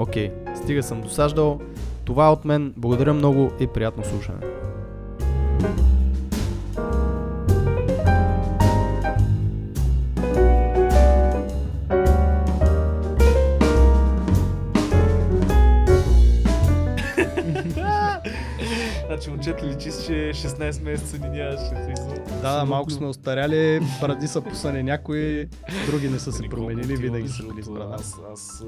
Окей, стига съм досаждал. Това е от мен. Благодаря много и приятно слушане. Значи момчета личи, че 16 месеца ни нямаше. Да, да, малко сме остаряли, бради са пусани някои, други не са се променили, винаги са били с. Аз, аз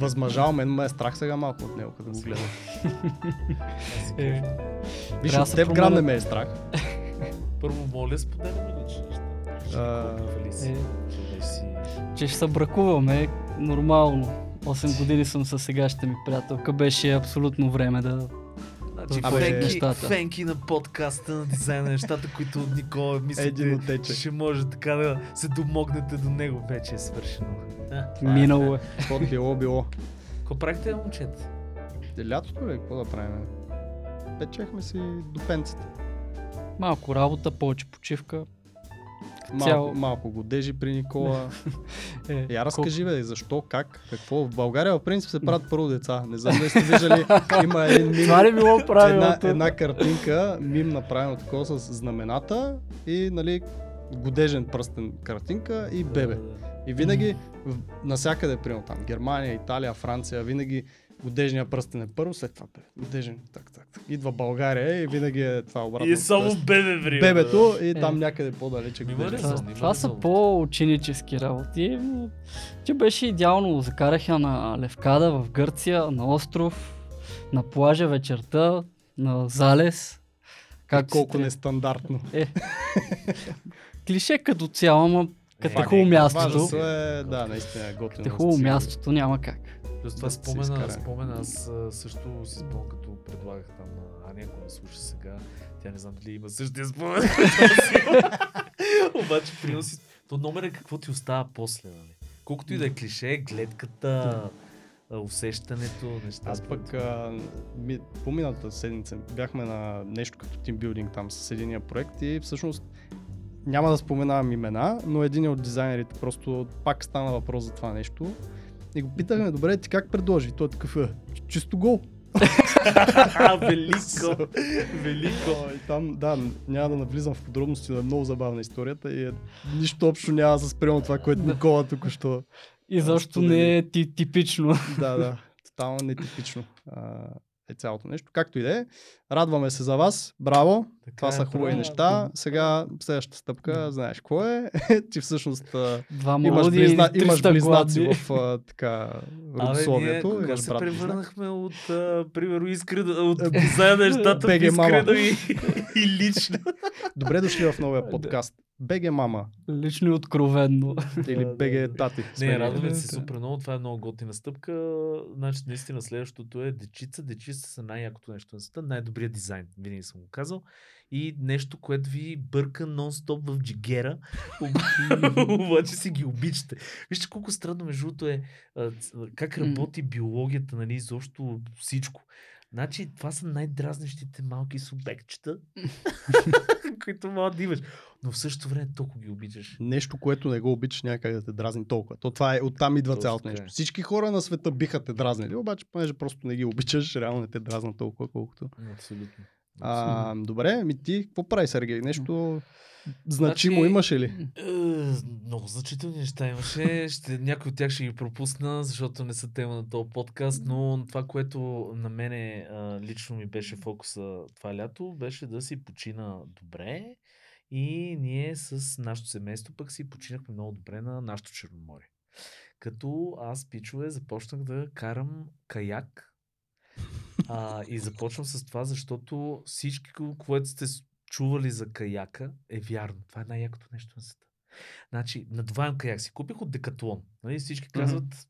Възмъжал, мен ме е страх сега малко от него, като го гледам. Е, Виж, Трябва от теб грам не ме е страх. Първо, моля, споделяме лични неща. А, Вали си, е. че си. че ще се бракуваме нормално. 8 години съм със сегашната ми приятелка. Беше абсолютно време да... Значи, Абе, фенки, нещата. фенки на подкаста на дизайна, нещата, които Никола Един мислите, оттече. ще може така да се домогнете до него, вече е свършено. А, това Минало е. Каквото било, било. Какво правихте, момчета? Е, Лятото ли? Какво да правим? Печехме си до пенцата. Малко работа, повече почивка. Малко, Цяло. малко годежи при Никола. Е, Я разкажи, бе, защо, как, какво? В България, в принцип, се правят първо деца. Не знам дали сте виждали, има един мим, Това ли било една, правилото? една картинка, мим направено такова с знамената и, нали, годежен пръстен картинка и бебе. И винаги, навсякъде, примерно там, Германия, Италия, Франция, винаги годежния пръстен е първо, след това бебе. Годежен, так, так, так. Идва България и винаги е това обратно. И е само бебе, ври. бебето и Е. там някъде по-далече Има ли Това, това са по-ученически работи. но Че беше идеално. Закарах я на Левкада в Гърция, на остров, на плажа вечерта, на залез. Как си колко трябва. нестандартно. Е. Клише като цяло, ама като е Е, хубаво не, мястото. Е, да, наистина е готино. Като е хубаво мястото, няма как. Плюс това да се спомена, спомена, аз също си спомням, като предлагах там на Аня, ако ме слуша сега, тя не знам дали има същия спомен. Обаче приноси, то номер е какво ти остава после, нали? Колкото и да е клише, гледката, усещането, нещата. Аз пък а, ми, по миналата седмица бяхме на нещо като тимбилдинг там с единия проект и всъщност няма да споменавам имена, но един от дизайнерите просто пак стана въпрос за това нещо. И го питахме, добре, ти как предложи? Той е такъв, «Е, чисто гол. Велико! велико! И там, да, няма да навлизам в подробности, но е много забавна историята и е, нищо общо няма с спрямо това, което Никола току-що. И защо не е ти, типично. Да, да, тотално нетипично а, е цялото нещо. Както и да е, радваме се за вас, браво, Така това е, са хубави браво. неща. Сега следващата стъпка, знаеш какво е? Ти всъщност Два имаш, молоди близна, имаш 300 близнаци гладни. в а, така Абе, ние родословието. кога имаш се брат превърнахме от, а, примерно, искреда, от дизайна нещата в искреда и, и лично. Добре дошли в новия Да. подкаст. БГ мама Лично и откровенно. или Да, да, БГ да. тати. Не, радваме се Да. супер много. Това е много готина стъпка. Значи, наистина, следващото е дечица. Дечица са най-якото нещо на света. Най-добрият дизайн, винаги съм го казал. И нещо, което ви бърка нон-стоп в джигера. Об- Обаче си ги обичате. Вижте колко странно между другото е как работи биологията, нали, изобщо всичко. Значи, това са най-дразнещите малки субектчета, които могат да имаш. Но в същото време толкова ги обичаш. Нещо, което не го обичаш, няма как да те дразни толкова. То това е, оттам идва Точно цялото нещо. е. Всички хора на света биха те дразнили, обаче, понеже просто не ги обичаш, реално не те дразнат толкова, колкото. Абсолютно. А, добре, ми ти, какво прави, Сергей? Нещо значимо Значи- имаш ли? Е, Много значителни неща имаше. Ще, някои от тях ще ги пропусна, защото не са тема на този подкаст, но това, което на мене а, лично ми беше фокуса това лято, беше да си почина добре и ние с нашето семейство пък си починахме много добре на нашото Черноморие. Като аз, пичове, започнах да карам каяк а, и започвам с това, защото всички, което сте чували за каяка, е вярно. Това е най-якото нещо на света. Значи, надуваем каяк си купих от Декатлон. Нали? Всички казват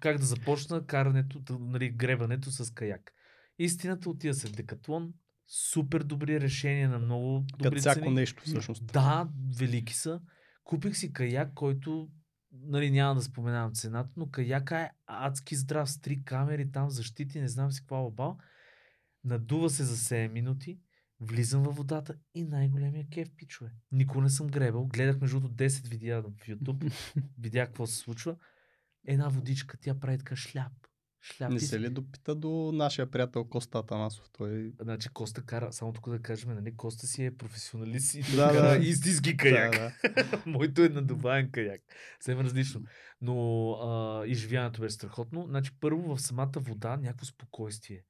как да започна карането, нали, гребането с каяк. Истината отива се в Декатлон. Супер добри решения на много Като добри всяко цени. нещо всъщност. Да, велики са. Купих си каяк, който нали, няма да споменавам цената, но каяка е адски здрав, с три камери, там защити, не знам си какво бабал. Надува се за 7 минути, влизам във водата и най-големия кеф пичове. Никога не съм гребал. Гледах между другото 10 видеа в YouTube, видях какво се случва. Една водичка, тя прави така шляп. Шляп. Не се ли допита до нашия приятел Коста Атанасов? Той... Значи Коста кара, само тук да кажем, нали, Коста си е професионалист и Да, кара да. истински каяк. Да, да. Моето е надуваен каяк. Съвсем различно. Но а, изживяването беше страхотно. Значи първо в самата вода някакво спокойствие.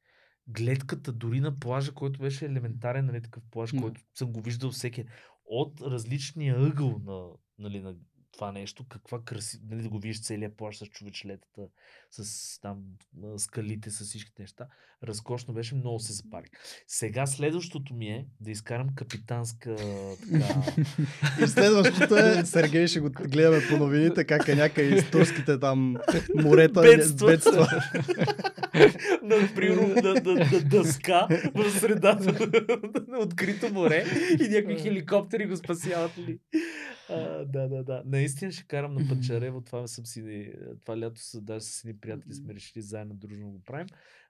Гледката дори на плажа, който беше елементарен, нали, такъв плаж, Да. който съм го виждал всеки. От различния ъгъл на, нали, на това нещо, каква краси, нали, да го видиш целият плаж с човечлетата, с там скалите, с всичките неща. Разкошно беше, много се запарих. Сега следващото ми е да изкарам капитанска така, И следващото е, Сергей ще го гледаме по новините, как е някъде из турските там морета. Бедства. бедства. на, на, на, на дъска в средата на открито море и някакви хеликоптери го спасяват ли. А, да, да, да. Наистина ще карам на Пачарево. Това, съм си, това лято даже с едни приятели сме решили заедно дружно го правим.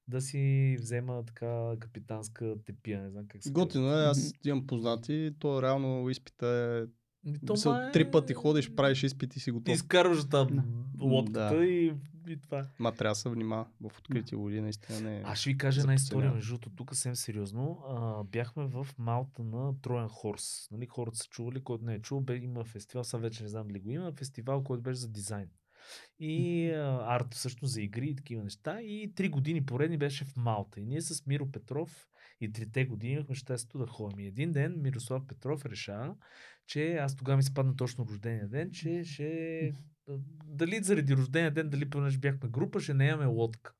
Да си взема така капитанска тепия. Не знам как се. Готино е, аз имам познати, то реално изпита е... Ми, Мисъл, е- Три пъти ходиш, правиш изпит и си готов. изкарваш там Да. лодката Да. и, и това. Ма трябва да се внима в открити води, наистина не е. Аз ще ви кажа една история, между другото, тук съвсем сериозно. А, бяхме в Малта на Троян Хорс. Нали, хората са чували, който не е чул, бе, има фестивал, сега вече не знам дали го има, фестивал, който беше за дизайн. И а, арт също за игри и такива неща. И три години поредни беше в Малта. И ние с Миро Петров и трите години имахме щастието да ходим. И един ден Мирослав Петров решава, че аз тогава ми спадна точно рождения ден, че ще... Дали заради рождения ден, дали понеже бяхме група, ще не имаме лодка.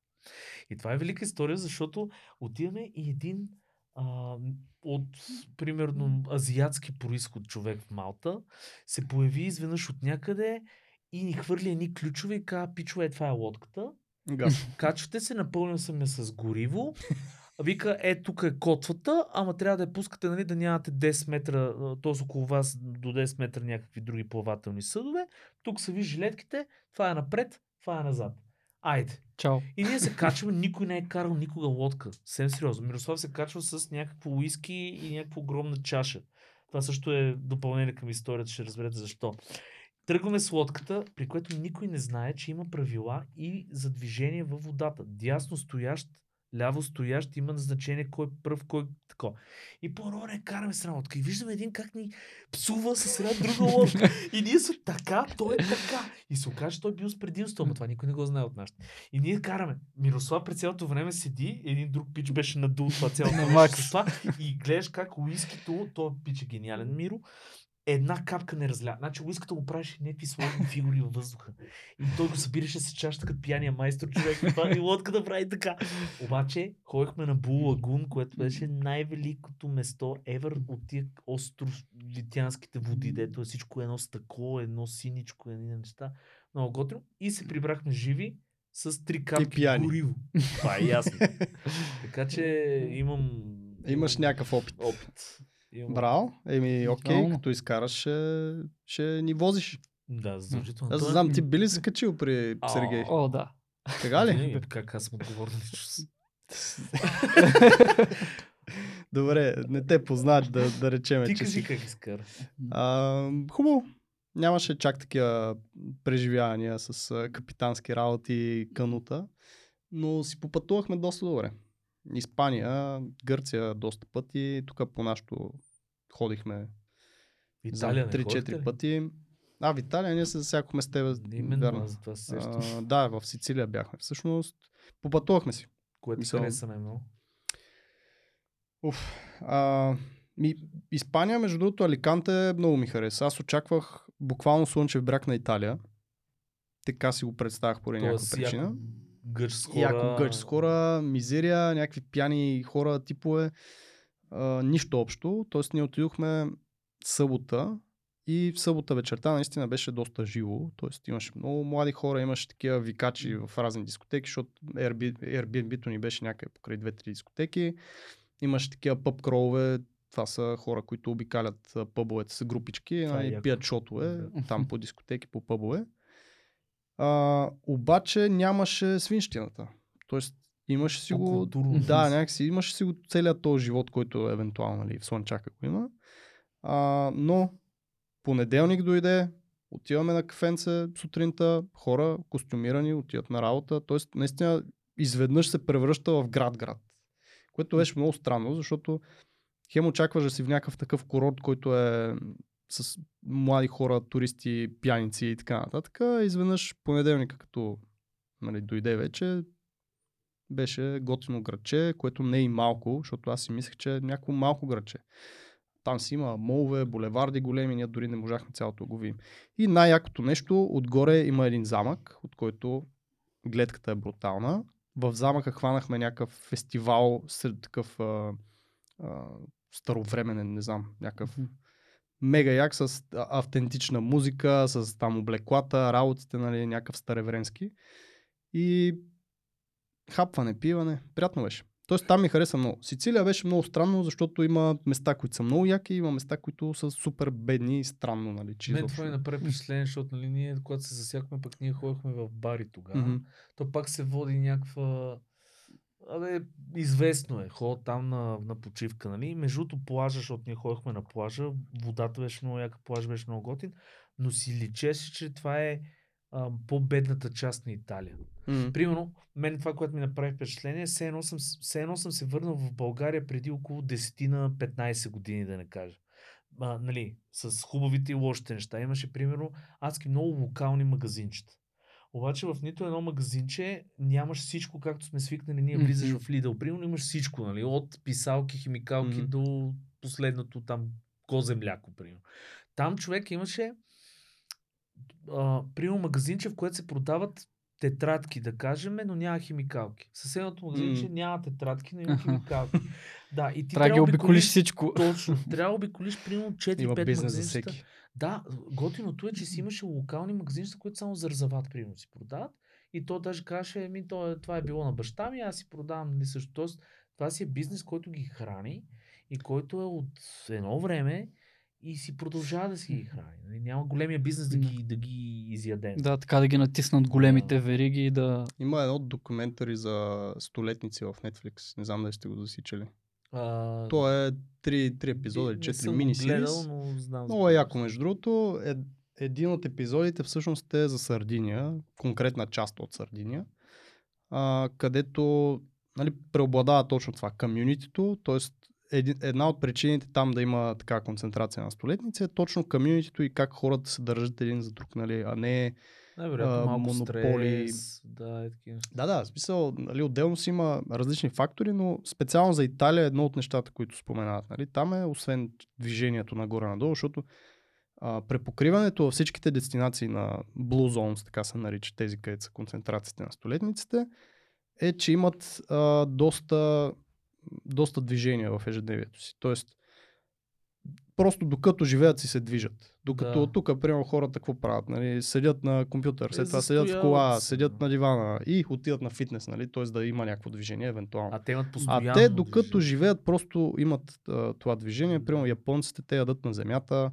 И това е велика история, защото отиваме и един а, от, примерно, азиатски происход човек в Малта се появи изведнъж от някъде и ни хвърли едни ключове и каза, пичове, това е лодката. Газ. Качвате се, напълнил съм я с гориво. Вика, е, тук е котвата, ама трябва да я пускате, нали, да нямате 10 метра, т.е. около вас до 10 метра някакви други плавателни съдове. Тук са ви жилетките, това е напред, това е назад. Айде. Чао. И ние се качваме, никой не е карал никога лодка. Съвсем сериозно. Мирослав се качва с някакво уиски и някаква огромна чаша. Това също е допълнение към историята, ще разберете защо. Тръгваме с лодката, при което никой не знае, че има правила и за движение във водата. Дясно стоящ, ляво стоящ има значение кой е пръв, кой тако. И по не караме с една лодка и виждаме един как ни псува с една друга лодка. И ние са така, той е така. И се окаже, той е бил с предимство, но това никой не го знае от нас. И ние караме. Мирослав през цялото време седи, един друг пич беше надул това цялото това. И гледаш как уискито, той пич е гениален Миро, една капка не разля. Значи уиската го правеше някакви сложни фигури във въздуха. И той го събираше с чашата като пияния майстор човек. И това и лодка да прави така. Обаче ходихме на Бул Лагун, което беше най-великото место ever от тия островитянските води, дето е всичко едно стъкло, едно синичко, едни неща. Много готино. И се прибрахме живи с три капки гориво. Това е ясно. така че имам... Имаш някакъв опит. опит. Имам Браво. Еми, окей, Браво. като изкараш, ще, ще ни возиш. Да, задължително. Аз е- знам, ти би ли се качил при А, Сергей? О, да. Така ли? Не, как аз съм отговорен личност. Добре, не те познат да, да речеме, Ти че кажи си. как изкара. А, хубаво. Нямаше чак такива преживявания с капитански работи и канута, но си попътувахме доста добре. Испания, Гърция доста пъти, тук по нашото ходихме за Италия ходихте 3-4 ли? пъти. А, в Италия ние се засякохме с теб. Именно, вярно. аз за това се. А, да, в Сицилия бяхме. Всъщност, попътувахме си. Което ти хареса най-много. Уф. А, ми, Испания, между другото, Аликанте много ми хареса. Аз очаквах буквално слънчев бряг на Италия. Така си го представях по някаква причина. яко гърч с хора. Яко гърч с хора, мизерия, някакви пияни хора, типове. А, нищо общо. Тоест ние отидохме събота и в събота вечерта наистина беше доста живо. Тоест имаше много млади хора, имаше такива викачи в разни дискотеки, защото Airbnb- Airbnb-то ни беше някъде покрай 2-3 дискотеки. Имаше такива пъб кролове, това са хора, които обикалят пъбовете с групички е нали, яко. пият шотове Да. там по дискотеки, по пъбове. А, обаче нямаше свинщината. Тоест имаше си го... Да, някакси имаше си го целият този живот, който евентуално нали, в Слънчака го има. А, но понеделник дойде, отиваме на кафенце сутринта, хора костюмирани, отиват на работа. Тоест, наистина, изведнъж се превръща в град-град. Което беше много странно, защото хем очакваш да си в някакъв такъв курорт, който е с млади хора, туристи, пияници и така нататък. Изведнъж понеделника, като нали, дойде вече, беше готино градче, което не е и малко, защото аз си мислех, че е някакво малко градче. Там си има молове, булеварди големи, ние дори не можахме цялото го видим. И най-якото нещо, отгоре има един замък, от който гледката е брутална. В замъка хванахме някакъв фестивал сред такъв а, а, старовременен, не знам, някакъв мега як с автентична музика, с там облеклата, работите, нали, някакъв старевремски. И хапване, пиване, приятно беше. Тоест там ми хареса много. Сицилия беше много странно, защото има места, които са много яки, има места, които са супер бедни и странно, нали, че Мен това ми направи впечатление, защото нали, ние, когато се засякохме, пък ние ходихме в бари тогава. Мгм. То пак се води някаква... Абе, известно е, ходят там на, на почивка, нали? Между другото, плажа, защото ние ходихме на плажа, водата беше много яка, плаж беше много готин, но си личеше, че това е а, по-бедната част на Италия. М. Примерно, мен това, което ми направи впечатление, все едно съм, все едно съм се върнал в България преди около 10 на 15 години, да не кажа. А, нали, с хубавите и лошите неща. Имаше, примерно, адски много локални магазинчета. Обаче в нито едно магазинче нямаш всичко, както сме свикнали. Ние влизаш Мгм. в Lidl, примерно имаш всичко, нали? От писалки, химикалки Мгм. до последното там козе мляко, примерно. Там човек имаше а, примерно магазинче, в което се продават тетрадки, да кажем, но няма химикалки. Съседното магазинче М. няма тетрадки, но има химикалки. Да, и ти Трябва да ги обиколиш всичко. Точно. Трябва да обиколиш примерно 4-5 Има бизнес за магазинчета. Да, готиното е, че си имаше локални магазинчета, които само за резерват, примерно, си продават. И то даже каже, ми, то, е- това е било на баща ми, аз си продавам нали, също. Тоест, това си е бизнес, който ги храни и който е от едно време и си продължава да си ги храни. Нали, Няма големия бизнес да Да. ги, да ги изяде. Да, така да ги натиснат големите Да. вериги и да... Има едно документари за столетници в Netflix. Не знам дали сте го засичали. А, То е 3, 3 епизода или не 4 съм го мини гледал, но знам. Много е яко, между другото. Е, един от епизодите всъщност е за Сардиния, конкретна част от Сардиния, а, където нали, преобладава точно това, комюнитито, т.е. Една от причините там да има така концентрация на столетници е точно комюнитито и как хората се държат един за друг, нали, а не Най-вероятно а, малко монополи. стрес. Да, е такива. Да, да, в смисъл, нали, отделно си има различни фактори, но специално за Италия е едно от нещата, които споменават. Нали. Там е, освен движението нагоре-надолу, защото а, препокриването във всичките дестинации на Blue Zones, така се нарича тези, където са концентрациите на столетниците, е, че имат а, доста, доста движения в ежедневието си. Тоест, просто докато живеят си се движат. Докато Да. тук, примерно, хората какво правят? Нали? Седят на компютър, след това седят в кола, седят на дивана и отиват на фитнес, нали? т.е. да има някакво движение, евентуално. А те имат А постоянно те, докато движение. живеят, просто имат а, това движение. Примерно японците, те ядат на земята,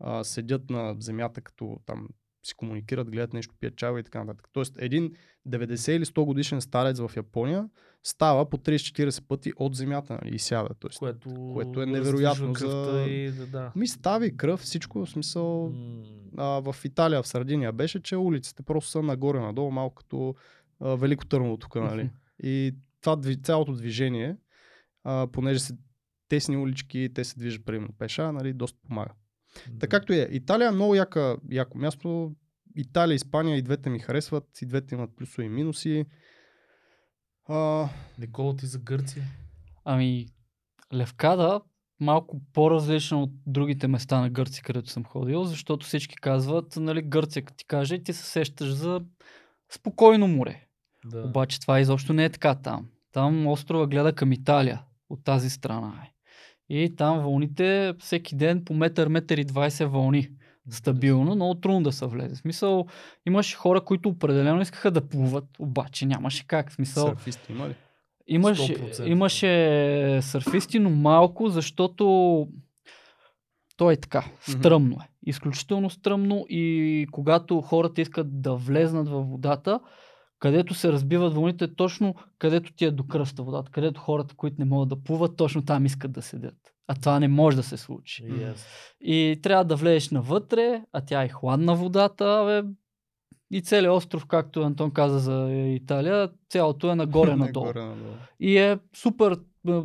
а, седят на земята, като там си комуникират, гледат нещо, пият чава и така нататък. Тоест, един 90 или 100 годишен старец в Япония става по 30-40 пъти от земята нали, и сяда. Тоест, което, което е невероятно за- И, да, да. ми стави кръв, всичко в смисъл. М, А, в Италия, в Сардиния беше, че улиците просто са нагоре-надолу, малко като а, Велико Търново тук, нали? И това цялото движение, а, понеже са тесни улички, те се движат примерно пеша, нали, доста помага. Така както е. Италия е много яка, яко място. Италия, Испания и двете ми харесват. И двете имат плюсове и минуси. А, Никола, ти за Гърция? Ами, Левкада малко по-различна от другите места на Гърция, където съм ходил, защото всички казват, нали, Гърция, като ти каже, ти се сещаш за спокойно море. Да. Обаче това изобщо не е така там. Там острова гледа към Италия, от тази страна е. И там вълните всеки ден по метър, метър и 20 вълни. Стабилно, много трудно да се влезе. В смисъл, имаше хора, които определено искаха да плуват, обаче нямаше как. В смисъл, сърфисти има ли? Имаше, 100%. имаше сърфисти, но малко, защото то е така. Стръмно е. Изключително стръмно и когато хората искат да влезнат във водата, където се разбиват вълните, точно където ти е до кръста водата, където хората, които не могат да плуват, точно там искат да седят. А това не може да се случи. И аз. И трябва да влезеш навътре, а тя е хладна водата, бе. И целият остров, както Антон каза за Италия, цялото е нагоре-надолу. Нагоре-надолу. И е супер, е,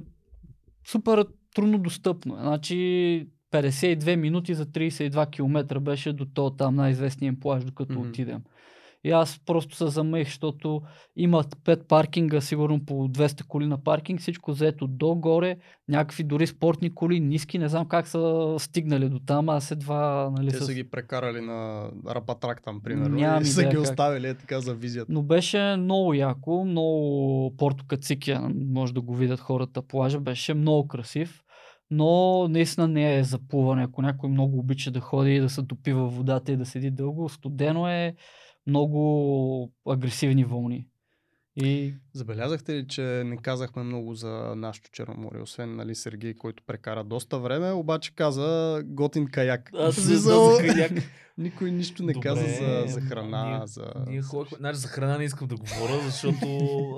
супер трудно достъпно. Значи 52 минути за 32 км беше до то там най-известния плаж, докато mm-hmm. отидем. И аз просто се замех, защото имат 5 паркинга, сигурно по 200 коли на паркинг, всичко взето догоре, някакви дори спортни коли, ниски, не знам как са стигнали до там, аз едва, нали, Те с... са ги прекарали на рапатрак там, примерно. Нямам и са ги как. оставили е така за визията. Но беше много яко, много Порто Кацикия, може да го видят хората плажа, беше много красив, но наистина не е за плуване. Ако някой много обича да ходи и да се топи във водата и да седи дълго, студено е много агресивни вълни. И Забелязахте ли, че не казахме много за нашото Черноморие, освен нали, Сергей, който прекара доста време, обаче каза готин каяк. Аз смисъл, за каяк. Никой нищо не Добре, каза за, за храна, ние- за... Ние ходихме, значи за храна не искам да говоря, защото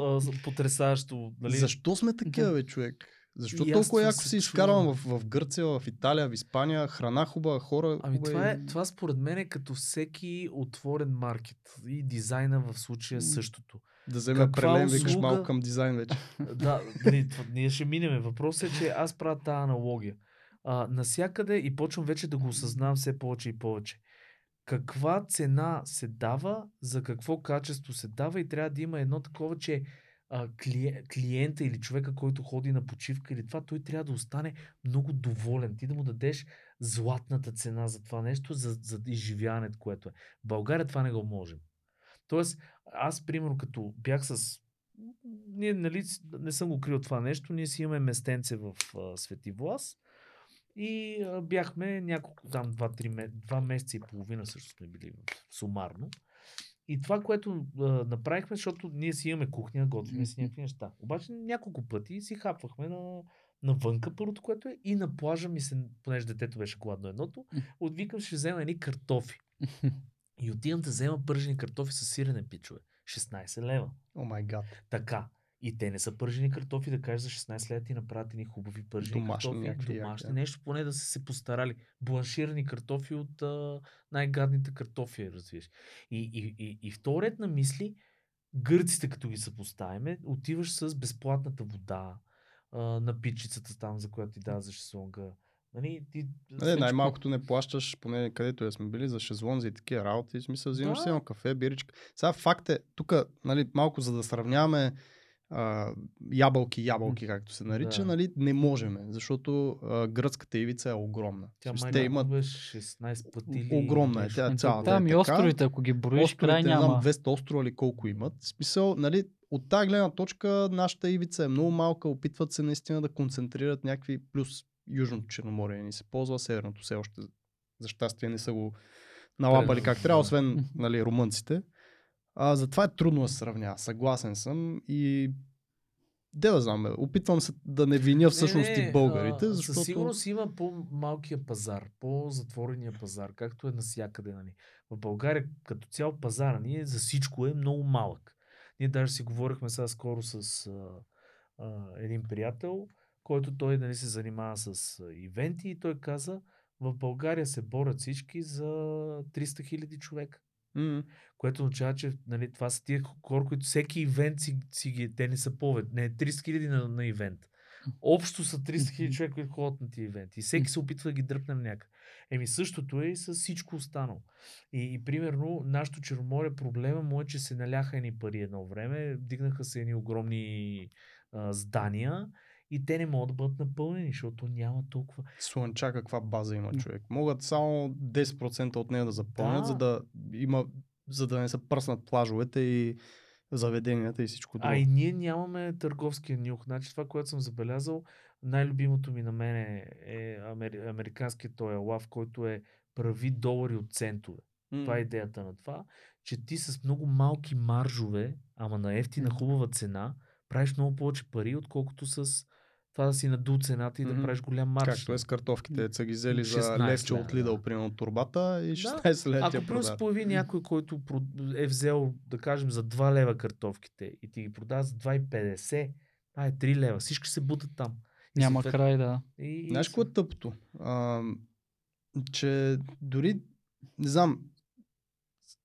а, за- потресаващо. Нали? Защо сме такива, бе, човек? Защо И толкова яко си изкарвам в, в Гърция, в Италия, в Испания, храна хубава, хора Ами хубави. това, е, това според мен е като всеки отворен маркет. И дизайна в случая същото. Да вземе прелем, викаш услуга? малко към дизайн вече. да, нали, това, ние ще минеме. Въпросът е, че аз правя тази аналогия. А, насякъде и почвам вече да го осъзнавам все повече и повече. Каква цена се дава, за какво качество се дава и трябва да има едно такова, че а, клие, клиента или човека, който ходи на почивка или това, той трябва да остане много доволен. Ти да му дадеш златната цена за това нещо, за, за изживяването, което е. В България това не го можем. Тоест, аз, примерно, като бях с ние, нали, не съм го крил това нещо, ние си имаме местенце в а, Свети Влас и а, бяхме няколко, там, два, три, ме- два месеца и половина също сме били сумарно. И това, което а, направихме, защото ние си имаме кухня, готвиме си някакви неща. Обаче няколко пъти си хапвахме на, навънка, първото, което е, и на плажа ми се, понеже детето беше гладно едното, отвикам, ще взема едни картофи. И отивам да взема пържени картофи с сирене, пичове. 16 лева. О май гад. Така. И те не са пържени картофи, да кажеш за 16 лева ти направят едни хубави пържени Домашни картофи. някакви домашни, нещо, поне да са се постарали. Бланширани картофи от а, най-гадните картофи, развиеш. И, и, и, и втори ред на мисли, гърците като ги съпоставяме, отиваш с безплатната вода, а, на пичицата там, за която ти дава за шезлонга. Нали, ти, Не, всичко- най-малкото не плащаш, поне където я сме били, за шезлонзи и такива работи. В смисъл, взимаш Да. си едно кафе, биричка. Сега факт е, тук, нали, малко за да сравняваме а, ябълки, ябълки, както се нарича, Да. нали, не можем, защото а, гръцката ивица е огромна. Тя май те имат беше 16 пъти. огромна е тя Ами, цялата. там е и островите, ако ги броиш, край Островите, не няма. знам, 200 острова или колко имат. В смисъл, нали, от тази гледна точка нашата ивица е много малка, опитват се наистина да концентрират някакви, плюс Южното Черноморие ни се ползва, Северното все още, за щастие не са го налапали как трябва, освен нали, румънците. А, затова е трудно да се сравнява. Съгласен съм и де да знам, бе, опитвам се да не виня всъщност и българите, а, защото... Със сигурност има по-малкия пазар, по-затворения пазар, както е насякъде. Нали. В България като цял пазар ни е за всичко е много малък. Ние даже си говорихме сега скоро с а, а, един приятел, който той нали, се занимава с а, ивенти и той каза, в България се борят всички за 300 хиляди човека. М, Което означава, че нали, това са тия хора, които всеки ивент си, си ги, те не са повече. Не е 300 хиляди на, на ивент. Общо са 300 хиляди човека, които ходят на тия ивенти. И всеки се опитва да ги дръпне някъде. Еми същото е и с всичко останало. И, и примерно, нашото Черноморие проблема му е, че се наляха едни пари едно време, дигнаха се едни огромни а, здания и те не могат да бъдат напълнени, защото няма толкова. Слънча каква база има човек. Могат само 10% от нея да запълнят, Да. за да има за да не се пръснат плажовете и заведенията и всичко друго. А и ние нямаме търговския нюх. Значи това, което съм забелязал, най-любимото ми на мен е, е амери, американският той лав, който е прави долари от центове. М. Това е идеята на това, че ти с много малки маржове, ама на ефтина хубава цена, правиш много повече пари, отколкото с това да си надул цената и да правиш голям марж. Както е с картофките. Са ги взели за 16 левче от лева, Лидъл, да. примерно турбата и Да. 16 лева ти Ако плюс се появи някой, който е взел, да кажем, за 2 лева картофките и ти ги продава за 2,50, това е 3 лева. Всички се бутат там. И Няма съответно- край, да. И, и Знаеш какво е тъпото? А, че дори, не знам,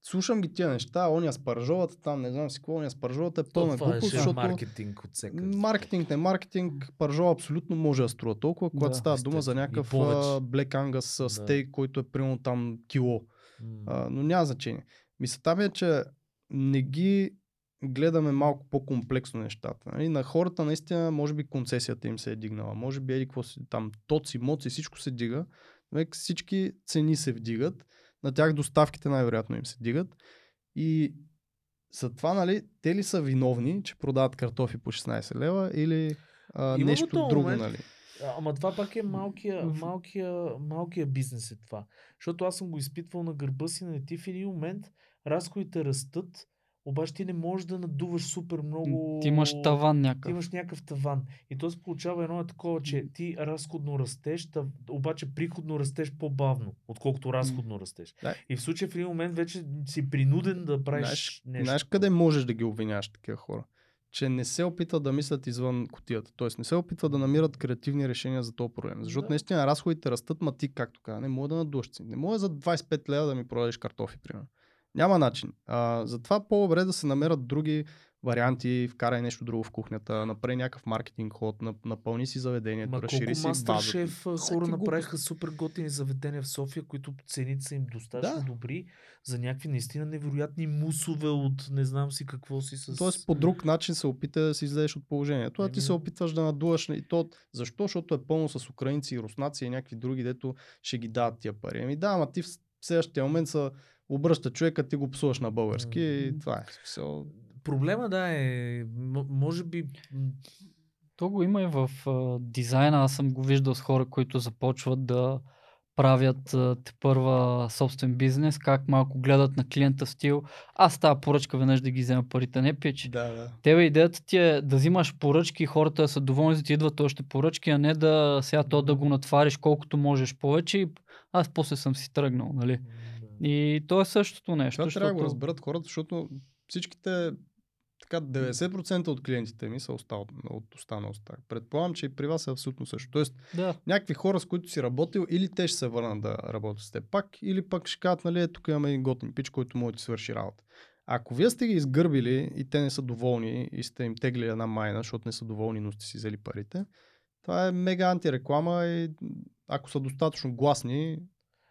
слушам ги тия неща, оня спаржовата там, не знам си какво, спаржовата е пълна това е глупост, ще защото маркетинг от всека. маркетинг, не маркетинг, пържола абсолютно може да струва толкова, когато Да, става дума за някакъв Black Angus Да. стейк, който е примерно там кило. М. А, но няма значение. Мисълта ми е, че не ги гледаме малко по-комплексно нещата. Нали? На хората наистина, може би концесията им се е дигнала. Може би еди какво си, там тоци, моци, всичко се дига. Век всички цени се вдигат. На тях доставките най-вероятно им се дигат. И за това, нали, те ли са виновни, че продават картофи по 16 лева или а, Има нещо друго, момент. нали? Ама това пак е малкия, малкия, малкия бизнес е това. Защото аз съм го изпитвал на гърба си, нали ти в един момент разходите растат, обаче ти не можеш да надуваш супер много... Ти имаш таван Ти някакъв. имаш някакъв таван. И то се получава едно е такова, че ти разходно растеш, тъв, обаче приходно растеш по-бавно, отколкото разходно растеш. Да. И в случая в един момент вече си принуден да правиш Знаеш, нещо. знаеш къде можеш да ги обвиняваш такива хора? Че не се опитват да мислят извън котията. Тоест не се опитват да намират креативни решения за този проблем. Защото Да. наистина разходите растат, ма ти, както каза, не мога да надуваш. Не може за 25 лева да ми продадеш картофи, примерно. Няма начин. А, затова по-добре да се намерят други варианти, вкарай нещо друго в кухнята, направи някакъв маркетинг ход, нап- напълни си заведението, Ма разшири си базата. Всяки хора направиха супер готини заведения в София, които цените са им достатъчно Да. добри за някакви наистина невероятни мусове от не знам си какво си с... Тоест по друг начин се опита да си излезеш от положението. А ти се опитваш да надуваш. И то, защо? Защото е пълно с украинци и руснаци и някакви други, дето ще ги дадат тия пари. Ами да, ама ти в следващия момент се обръща човека, ти го псуваш на български и това е. Смисъл, Проблема да е, м- може би То го има и в а, дизайна. Аз съм го виждал с хора, които започват да правят а, те първа собствен бизнес, как малко гледат на клиента в стил. Аз тази поръчка веднъж да ги взема парите, не пич. да, да. Тебе идеята ти е да взимаш поръчки и хората да са доволни, за да ти идват още поръчки, а не да сега то да го натвариш колкото можеш повече и аз после съм си тръгнал, нали? да. И то е същото нещо. Това трябва да го разберат хората, защото всичките така 90% от клиентите ми са остал, от останалостта. Предполагам, че и при вас е абсолютно също. Тоест, Да, някакви хора, с които си работил, или те ще се върнат да работят с теб пак, или пък ще кажат, нали, тук имаме един готин пич, който може да ти свърши работа. Ако вие сте ги изгърбили и те не са доволни и сте им теглили една майна, защото не са доволни, но сте си взели парите, това е мега антиреклама и ако са достатъчно гласни,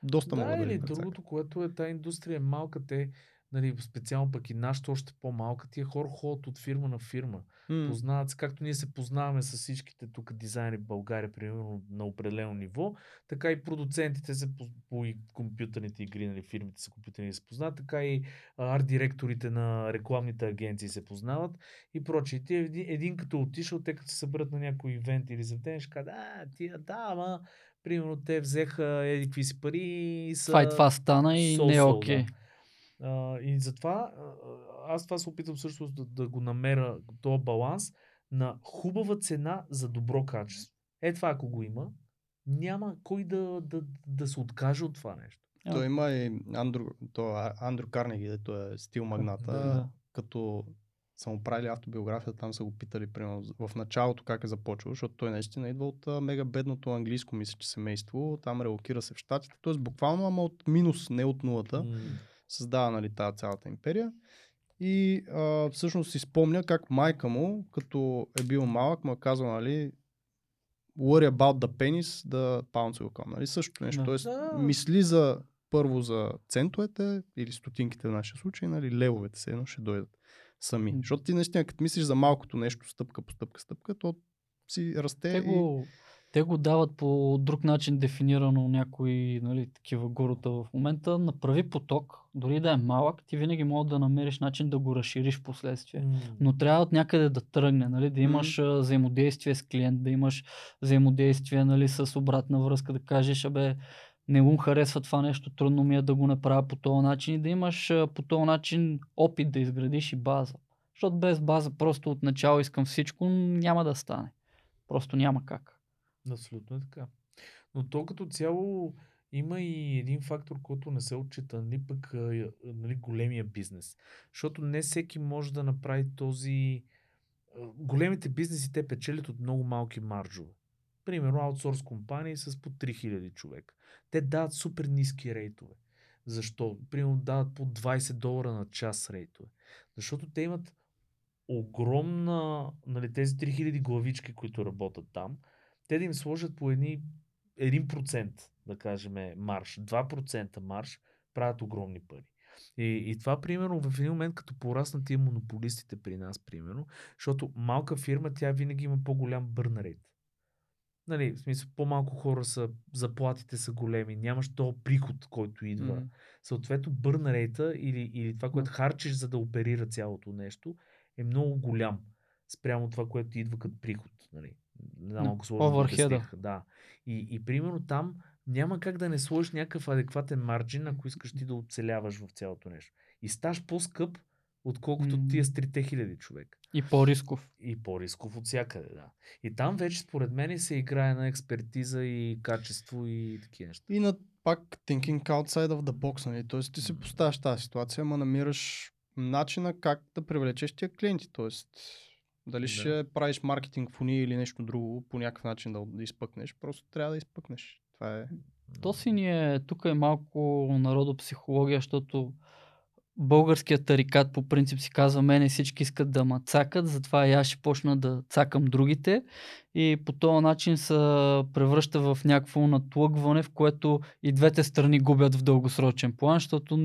доста да, могат да или другото, което е, тази индустрия е малка, те, нали, специално пък и нашата още по-малка, тия хора ходят от фирма на фирма. М. Познават се, както ние се познаваме с всичките тук дизайнери в България, примерно на определено ниво, така и продуцентите се по, по и компютърните игри, нали, фирмите са компютърни се познават, така и арт-директорите на рекламните агенции се познават и прочие. Ти един, един като отишъл, те като се съберат на някой ивент или заведение, ще кажат, а, тия, да, ама, примерно те взеха еди какви си пари и са... това и това стана и не е окей. да. А, и затова аз това се опитам също да, да го намеря този баланс на хубава цена за добро качество. Е това ако го има, няма кой да, да, да се откаже от това нещо. Той има и Андрю, то, а- Андрю Карнеги, дето е стил магната. Да. Като са му правили автобиографията, там са го питали примерно в началото как е започвал, защото той наистина идва от а, мега бедното английско, мисля, че семейство, там релокира се в Штатите, т.е. буквално, ама от минус, не от нулата, М, създава нали, тази цялата империя. И а, всъщност си спомня как майка му, като е бил малък, му е казала, нали, worry about the penis, the pounds will come. Нали? Същото нещо. Да. Тоест, Да. мисли за първо за центовете или стотинките в нашия случай, нали, левовете се едно ще дойдат сами. М. Защото ти наистина, като мислиш за малкото нещо, стъпка по стъпка, стъпка, то си расте Те и... го, те го дават по друг начин дефинирано някои нали, такива гурута в момента. Направи поток, дори да е малък, ти винаги можеш да намериш начин да го разшириш в последствие. М. Но трябва от някъде да тръгне, нали? да имаш а, взаимодействие с клиент, да имаш взаимодействие нали, с обратна връзка, да кажеш, абе, не му харесва това нещо, трудно ми е да го направя по този начин и да имаш по този начин опит да изградиш и база. Защото без база просто от начало искам всичко, няма да стане. Просто няма как. Абсолютно е така. Но то като цяло има и един фактор, който не се отчита, нали пък нали, големия бизнес. Защото не всеки може да направи този... Големите бизнеси те печелят от много малки маржове. Примерно аутсорс компании с по 3000 човека. Те дават супер ниски рейтове. Защо? Примерно дават по 20 долара на час рейтове. Защото те имат огромна, нали, тези 3000 главички, които работят там, те да им сложат по едни 1%, да кажем, марш, 2% марш, правят огромни пари. И, и това, примерно, в един момент, като пораснат тия монополистите при нас, примерно, защото малка фирма, тя винаги има по-голям бърн рейт. Нали, в смисъл, по-малко хора са, заплатите са големи, нямаш то приход, който идва. М. Съответно, бърн рейта или, или това, което Да. харчиш, за да оперира цялото нещо, е много голям спрямо това, което идва като приход. Нали. Не знам, ако сложно. Да. И, и примерно там няма как да не сложиш някакъв адекватен марджин, ако искаш ти да оцеляваш в цялото нещо. И сташ по-скъп, отколкото М. тия с 3000 човека. И по-рисков. И по-рисков от всякъде, да. И там вече, според мен, се играе на експертиза и качество и такива неща. И на пак thinking outside of the box, нали? Тоест ти се М. поставяш тази ситуация, ама намираш начина как да привлечеш тия клиенти. Тоест, дали Да. ще правиш маркетинг в уния или нещо друго, по някакъв начин да, да изпъкнеш, просто трябва да изпъкнеш. Това е. То си ни е, тук е малко народопсихология, защото българският тарикат по принцип си казва, мене всички искат да ма цакат, затова и аз ще почна да цакам другите и по този начин се превръща в някакво натлъгване, в което и двете страни губят в дългосрочен план, защото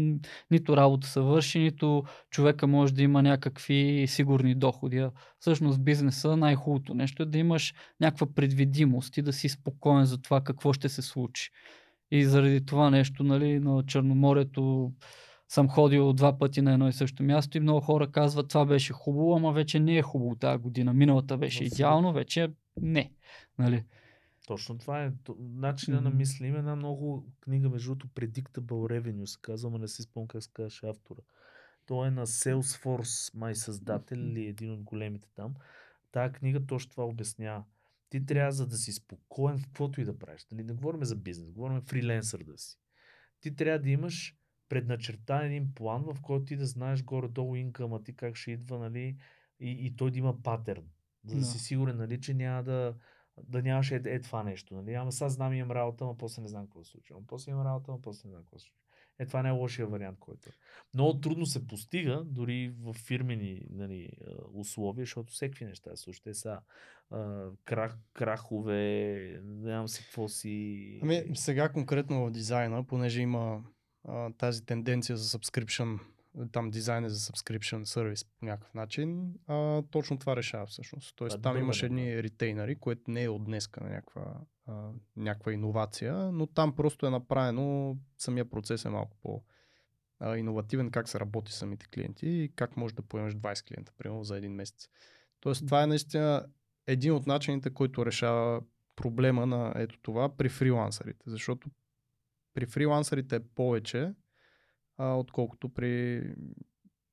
нито работа се върши, нито човека може да има някакви сигурни доходи. Всъщност бизнеса най-хубавото нещо е да имаш някаква предвидимост и да си спокоен за това какво ще се случи. И заради това нещо, нали, на Черноморието съм ходил два пъти на едно и също място и много хора казват, това беше хубаво, ама вече не е хубаво тази година. Миналата беше идеално, вече не. Нали? Точно това е начина на Мгм. мисли. Има една много книга, между другото, Predictable Revenue се казва, но не си спомням как се казваше автора. Той е на Salesforce, май създател или един от големите там. Тая книга точно това обяснява. Ти трябва, за да си спокоен в каквото и да правиш. Нали, не говорим за бизнес, говорим фриленсър да си. Ти трябва да имаш предначертан един план, в който ти да знаеш горе-долу инкъма ти как ще идва, нали, и, и той да има патърн. За да, Да. си сигурен, нали, че няма да, да нямаш е, е това нещо. Нали? Ама сега знам имам работа, ама после не знам какво се случва. Ама после имам работа, ама после не знам какво се случва. Е, това не е лошия вариант, който е. Много трудно се постига, дори в фирмени нали, условия, защото всеки неща се случват. Те са а, крах, крахове, не знам си какво си. Ами сега конкретно в дизайна, понеже има а, тази тенденция за subscription, там дизайн е за subscription сервис по някакъв начин, а, точно това решава всъщност. Тоест е там добър имаш вариант, едни ретейнери, което не е от днеска на някаква, а, някаква иновация, но там просто е направено, самия процес е малко по а, иновативен, как се работи самите клиенти и как можеш да поемеш 20 клиента, примерно за един месец. Тоест това е наистина един от начините, който решава проблема на ето това при фрилансърите, защото при фрилансърите е повече, а, отколкото при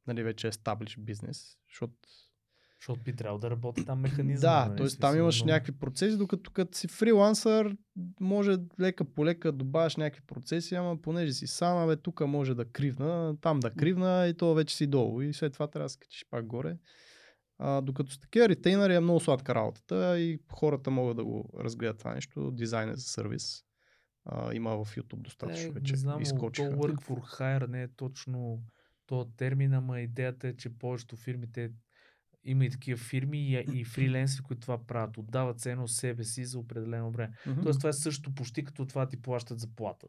нали, вече established бизнес, защото Защото би трябвало да работи там механизъм. да, нали, т.е. там имаш но- някакви процеси, докато като си фрилансър, може лека по лека добавяш някакви процеси, ама понеже си сам, бе, тук може да кривна, там да кривна и то вече си долу и след това трябва да се качиш пак горе. А, докато с такива ретейнери е много сладка работата и хората могат да го разгледат това нещо. Дизайн е за сервис. А, има в YouTube достатъчно Е, вече. не знам, то изкочиха. work for hire не е точно то термин, ама идеята е, че повечето фирми те има и такива фирми и, и фриленси, които това правят. Отдават ценно себе си за определено време. Мгм. Тоест това е също почти като това да ти плащат заплата.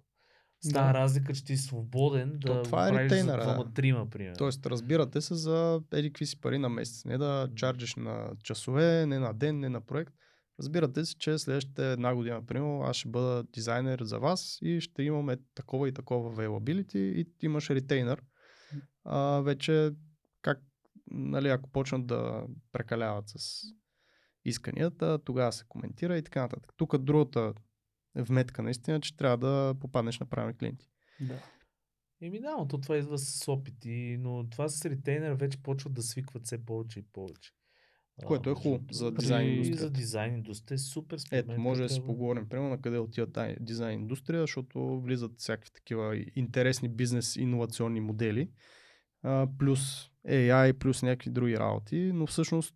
Става Да. разлика, че ти си свободен да То това е правиш за ретейнъра, да. двама-трима, примерно. Тоест, разбирате се за еди какви си пари на месец. Не да чарджиш на часове, не на ден, не на проект. Разбирате се, че следващите една година, примерно, аз ще бъда дизайнер за вас и ще имаме такова и такова availability и имаш ретейнър. А, вече, как, нали, ако почнат да прекаляват с исканията, тогава се коментира и така нататък. Тук другата вметка наистина, че трябва да попаднеш на правилни клиенти. Да. Еми да, но то това идва с опити, но това с ретейнер вече почват да свикват все повече и повече. Което е хубаво за дизайн индустрията. за дизайн индустрия е супер. според Ето, може да си поговорим, примерно, на къде отива тази дизайн индустрия, защото влизат всякакви такива интересни бизнес иновационни модели, а, плюс AI, плюс някакви други работи, но всъщност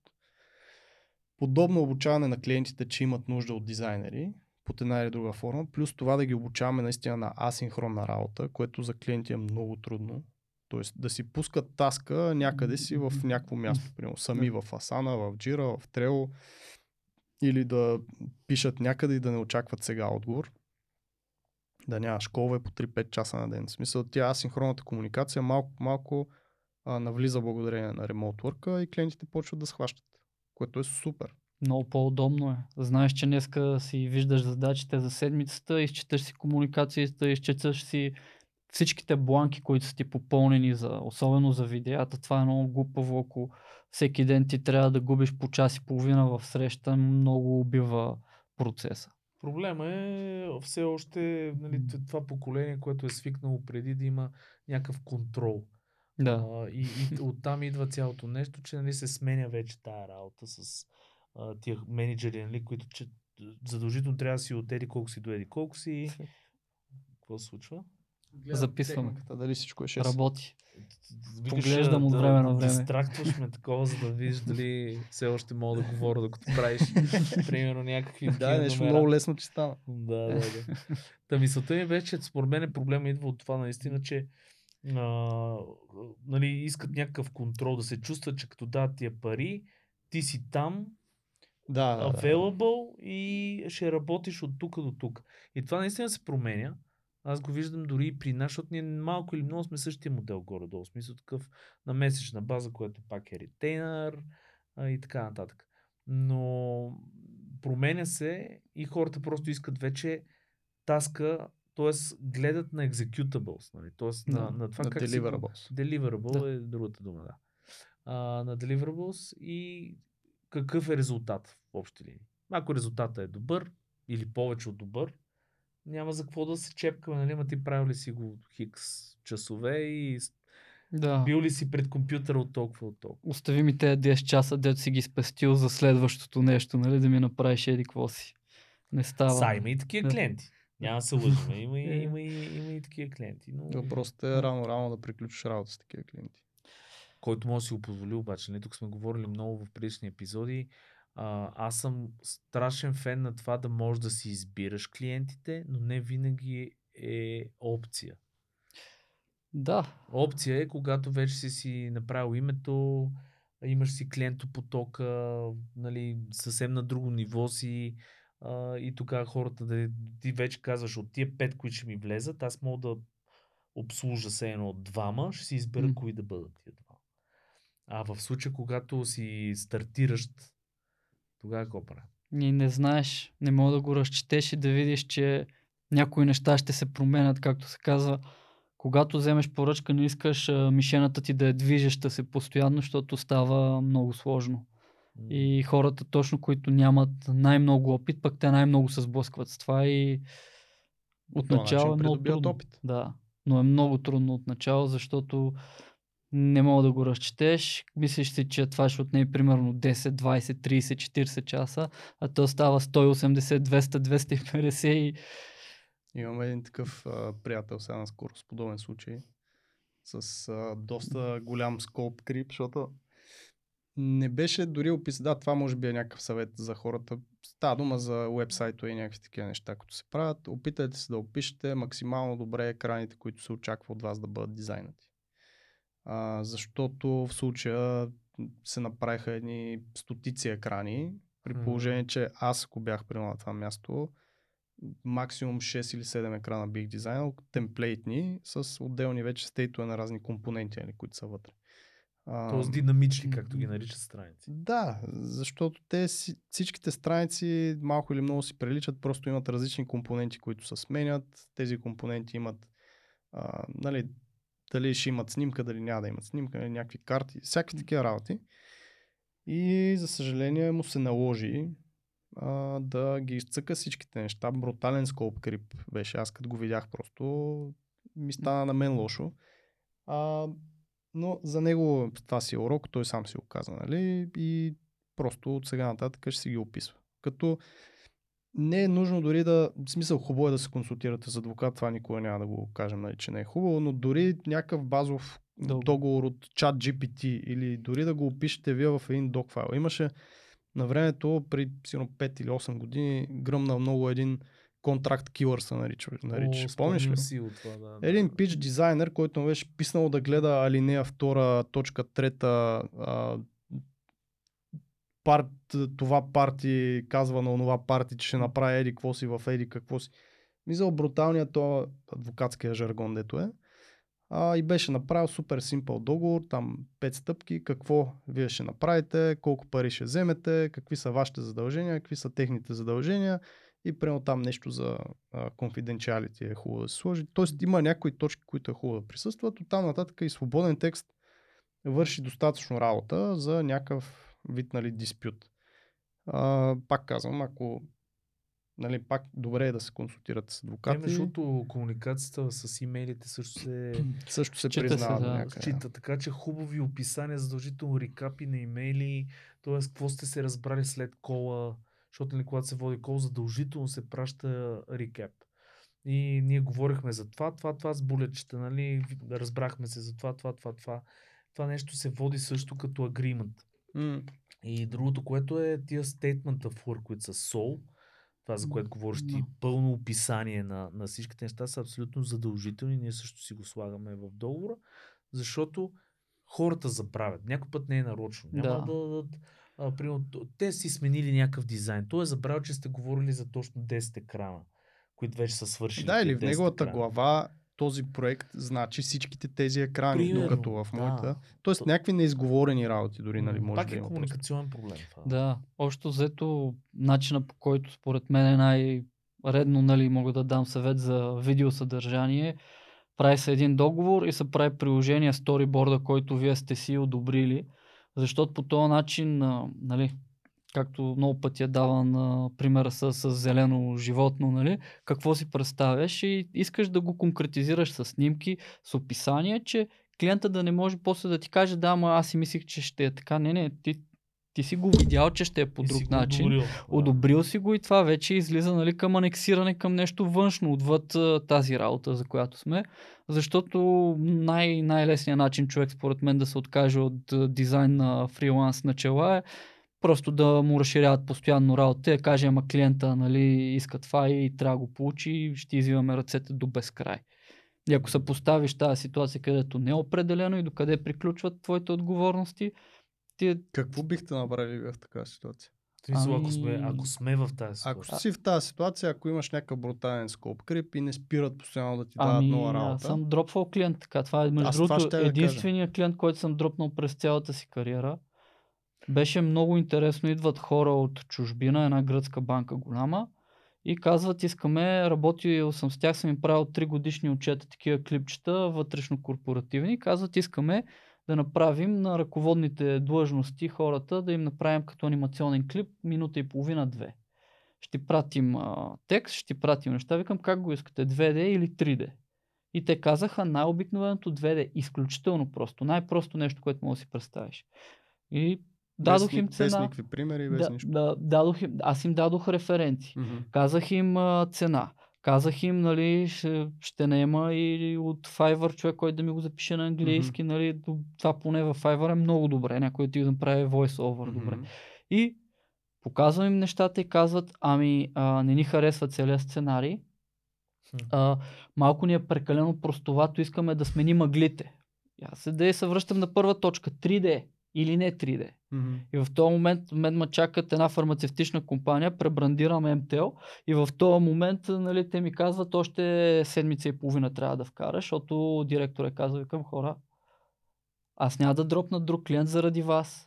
подобно обучаване на клиентите, че имат нужда от дизайнери, под една или друга форма, плюс това да ги обучаваме наистина на асинхронна работа, което за клиенти е много трудно. Тоест да си пускат таска някъде си в някакво място, примерно сами в Asana, в Jira, в Trello, или да пишат някъде и да не очакват сега отговор. Да нямаш колове по 3-5 часа на ден. В смисъл, тя асинхронната комуникация малко, малко а, навлиза благодарение на ремонт work и клиентите почват да схващат, което е супер. Много по-удобно е. Знаеш, че днеска си виждаш задачите за седмицата, изчиташ си комуникацията, изчиташ си всичките бланки, които са ти попълнени, за, особено за видеята. Това е много глупаво, ако всеки ден ти трябва да губиш по час и половина в среща, много убива процеса. Проблема е все още нали, това поколение, което е свикнало преди да има някакъв контрол. Да. А, и, и оттам идва цялото нещо, че нали, се сменя вече тая работа с а, тия менеджери, нали, които че, задължително трябва да си от еди колко си до еди колко си. Какво се случва? Записваме. Техниката, дали всичко е 6. Работи. Поглеждам от да, време на да време. Дистрактваш ме такова, за да видиш дали все още мога да говоря, докато правиш примерно някакви Да, нещо номера. много лесно, че стана. Да, да, да. Та мисълта ми беше, че според мен проблема идва от това наистина, че а, нали, искат някакъв контрол, да се чувстват, че като дадат тия пари, ти си там, Да, да, да. available и ще работиш от тук до тук. И това наистина се променя. Аз го виждам дори и при нас, защото ние малко или много сме същия модел горе-долу. Смисъл такъв на месечна база, което пак е ретейнър и така нататък. Но променя се и хората просто искат вече таска, т.е. гледат на executables, нали? т.е. на, Да, на това на как deliverables. Deliverable Да. е другата дума, да. А, на deliverables и какъв е резултат в общи линии. Ако резултатът е добър или повече от добър, няма за какво да се чепкаме, нали? Ма ти правил ли си го хикс часове и Да. бил ли си пред компютъра от толкова от толкова. Остави ми тези 10 часа, дето си ги спестил за следващото нещо, нали, да ми направиш еди какво си. Не става. Са, има и такива клиенти. Няма да се лъжим. Има, и, Е. има, и, има и такива клиенти. Но... Въпросът е рано-рано да приключиш работа с такива клиенти. който може да си го позволи обаче. Не, тук сме говорили много в предишни епизоди. А, аз съм страшен фен на това да можеш да си избираш клиентите, но не винаги е опция. Да. Опция е, когато вече си си направил името, имаш си клиентопотока, нали, съвсем на друго ниво си а, и тогава хората, да, ти вече казваш от тия пет, които ще ми влезат, аз мога да обслужа се едно от двама, ще си избера М. кои да бъдат тия два. А в случая, когато си стартиращ, тогава какво правя? И не знаеш, не мога да го разчетеш и да видиш, че някои неща ще се променят, както се казва. Когато вземеш поръчка, не искаш мишената ти да е движеща се постоянно, защото става много сложно. И хората, точно които нямат най-много опит, пък те най-много се сблъскват с това и от този начало начин е много трудно. опит. Да, но е много трудно от начало, защото не мога да го разчетеш. Мислиш си, че това ще отнеме примерно 10, 20, 30, 40 часа, а то става 180, 200, 250 и Имаме един такъв а, приятел сега наскоро с подобен случай. С а, доста голям скоп крип, защото не беше дори опис. Да, това може би е някакъв съвет за хората. Става дума за уебсайто и някакви такива неща, които се правят. Опитайте се да опишете максимално добре екраните, които се очаква от вас да бъдат дизайнати. А, защото в случая се направиха едни стотици екрани, при положение, че аз ако бях при на това място, максимум 6 или 7 екрана бих дизайнал, темплейтни, с отделни вече стейтове на разни компоненти, нали, които са вътре. Тоест динамични, както ги наричат страници. да, защото те си, всичките страници малко или много си приличат, просто имат различни компоненти, които се сменят. Тези компоненти имат, а, нали, дали ще имат снимка, дали няма да имат снимка, нали, някакви карти, всякакви такива работи. И за съжаление му се наложи а, да ги изцъка всичките неща. Брутален скоп крип беше. Аз като го видях просто ми стана на мен лошо. А, но за него това си е урок, той сам си го каза, нали? И просто от сега нататък ще си ги описва. Като не е нужно дори да, в смисъл хубаво е да се консултирате с адвокат, това никога няма да го кажем, нали, че не е хубаво, но дори някакъв базов Договор. договор от чат GPT или дори да го опишете вие в един док файл. Имаше на времето, при сигурно 5 или 8 години, гръмна много един контракт килър се нарича. нарича. О, Помниш ли? си от това, да, да. Един пич дизайнер, който му беше писнал да гледа алинея 2, точка 3, а, парт, това парти казва на онова парти, че ще направи еди какво си в еди какво си. Мисля, бруталният то адвокатския жаргон, дето е. А, и беше направил супер симпъл договор, там 5 стъпки, какво вие ще направите, колко пари ще вземете, какви са вашите задължения, какви са техните задължения и прямо там нещо за конфиденциалити е хубаво да се сложи. Тоест има някои точки, които е хубаво да присъстват, от там нататък и свободен текст върши достатъчно работа за някакъв вид нали, диспют. А, пак казвам, ако нали, пак добре е да се консултирате с адвокати, между другото, комуникацията с имейлите също се също се Счита се, признава. да, до някъде. счита. Така че хубави описания, задължително рекапи на имейли, т.е. какво сте се разбрали след кола, защото нали, когато се води кол, задължително се праща рекап. И ние говорихме за това, това, това с булетчета, нали, разбрахме се за това, това, това, това. Това нещо се води също като agreement. М, И другото, което е тия statement of work, които са SOL, това за което говориш ти, Да. пълно описание на, на всичките неща са абсолютно задължителни. Ние също си го слагаме в договора, защото хората забравят. Някой път не е нарочно. Няма Да. да, да, а, примерно, те си сменили някакъв дизайн. Той е забравил, че сте говорили за точно 10 екрана, които вече са свършили. Да, или в 10 неговата екрана. глава този проект значи всичките тези екрани, Примерно, докато в да. моята. Тоест То- някакви неизговорени работи дори, нали, може Пак да е има. комуникационен проблем. Това. Да, общо взето начина по който според мен е най-редно, нали, мога да дам съвет за видеосъдържание. Прави се един договор и се прави приложение сториборда, който вие сте си одобрили, защото по този начин, нали, както много пъти е даван примера с, с зелено животно, нали, какво си представяш и искаш да го конкретизираш с снимки, с описание, че клиента да не може после да ти каже, да, ама аз си мислих, че ще е така. Не, не, ти, ти си го видял, че ще е по друг начин. одобрил. Да. Одобрил си го и това вече излиза нали, към анексиране към нещо външно, отвъд тази работа, за която сме. Защото най- най-лесният начин човек, според мен, да се откаже от дизайн на фриланс начала е просто да му разширяват постоянно работа и да каже, ама клиента нали, иска това и трябва да го получи ще извиваме ръцете до безкрай. И ако се поставиш тази ситуация, където не е определено и докъде приключват твоите отговорности, ти Какво бихте направили в такава ситуация? Смисъл, ако, Ами- сме, ако сме в тази Ако ситуация. си в тази ситуация, ако имаш някакъв брутален скоп крип и не спират постоянно да ти дават Ами, нова аз работа, съм дропвал клиент така. Това е между Аз другото единствения клиент, който съм дропнал през цялата си кариера. Беше много интересно. Идват хора от чужбина, една гръцка банка голяма и казват, искаме, работил съм с тях, съм им правил 3 годишни отчета, такива клипчета, вътрешно корпоративни. Казват, искаме да направим на ръководните длъжности хората, да им направим като анимационен клип минута и половина-две. Ще ти пратим а, текст, ще ти пратим неща. Викам, как го искате, 2D или 3D? И те казаха най-обикновеното 2D, изключително просто, най-просто нещо, което мога да си представиш. И дадох без, им ни- без цена. никакви примери, без Да, нищо. да, дадох им, аз им дадох референции. Мгм. Казах им а, цена. Казах им, нали, ще, ще наема и от Fiverr човек, който да ми го запише на английски, нали, до- това поне в Fiverr е много добре, някой ти да направи voice-over добре. Мгм. И показвам им нещата и казват, ами а, не ни харесва целият сценарий, Хм. а, малко ни е прекалено простовато, искаме да сменим мъглите. И Аз се да се връщам на първа точка, 3D. Или не 3D. Мгм. И в този момент мен ме чакат една фармацевтична компания, пребрандираме МТЛ и в този момент нали, те ми казват още седмица и половина трябва да вкараш, защото директор е казал към хора, аз няма да дропна друг клиент заради вас.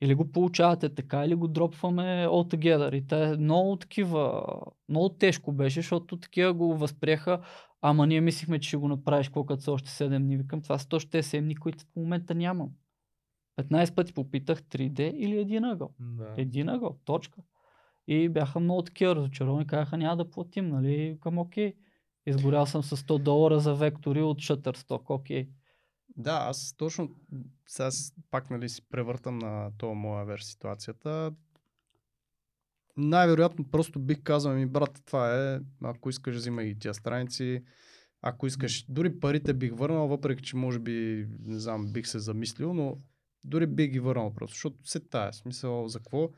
Или го получавате така, или го дропваме all together. И те много такива, много тежко беше, защото такива го възприеха, ама ние мислихме, че ще го направиш колкото са още 7 дни. Викам, това са точно тези 7 дни, които в момента нямам. 15 пъти попитах 3D или един ъгъл. Да. Един ъгъл, точка. И бяха много такива разочаровани, казаха няма да платим, нали, към окей. Изгорял съм с 100 долара за вектори от Shutterstock, окей. Да, аз точно сега пак нали, си превъртам на това моя верс ситуацията. Най-вероятно просто бих казал ми, брат, това е, ако искаш, взимай ги тия страници. Ако искаш, дори парите бих върнал, въпреки че може би, не знам, бих се замислил, но дори бих ги върнал просто, защото се тая. Смисъл, за какво?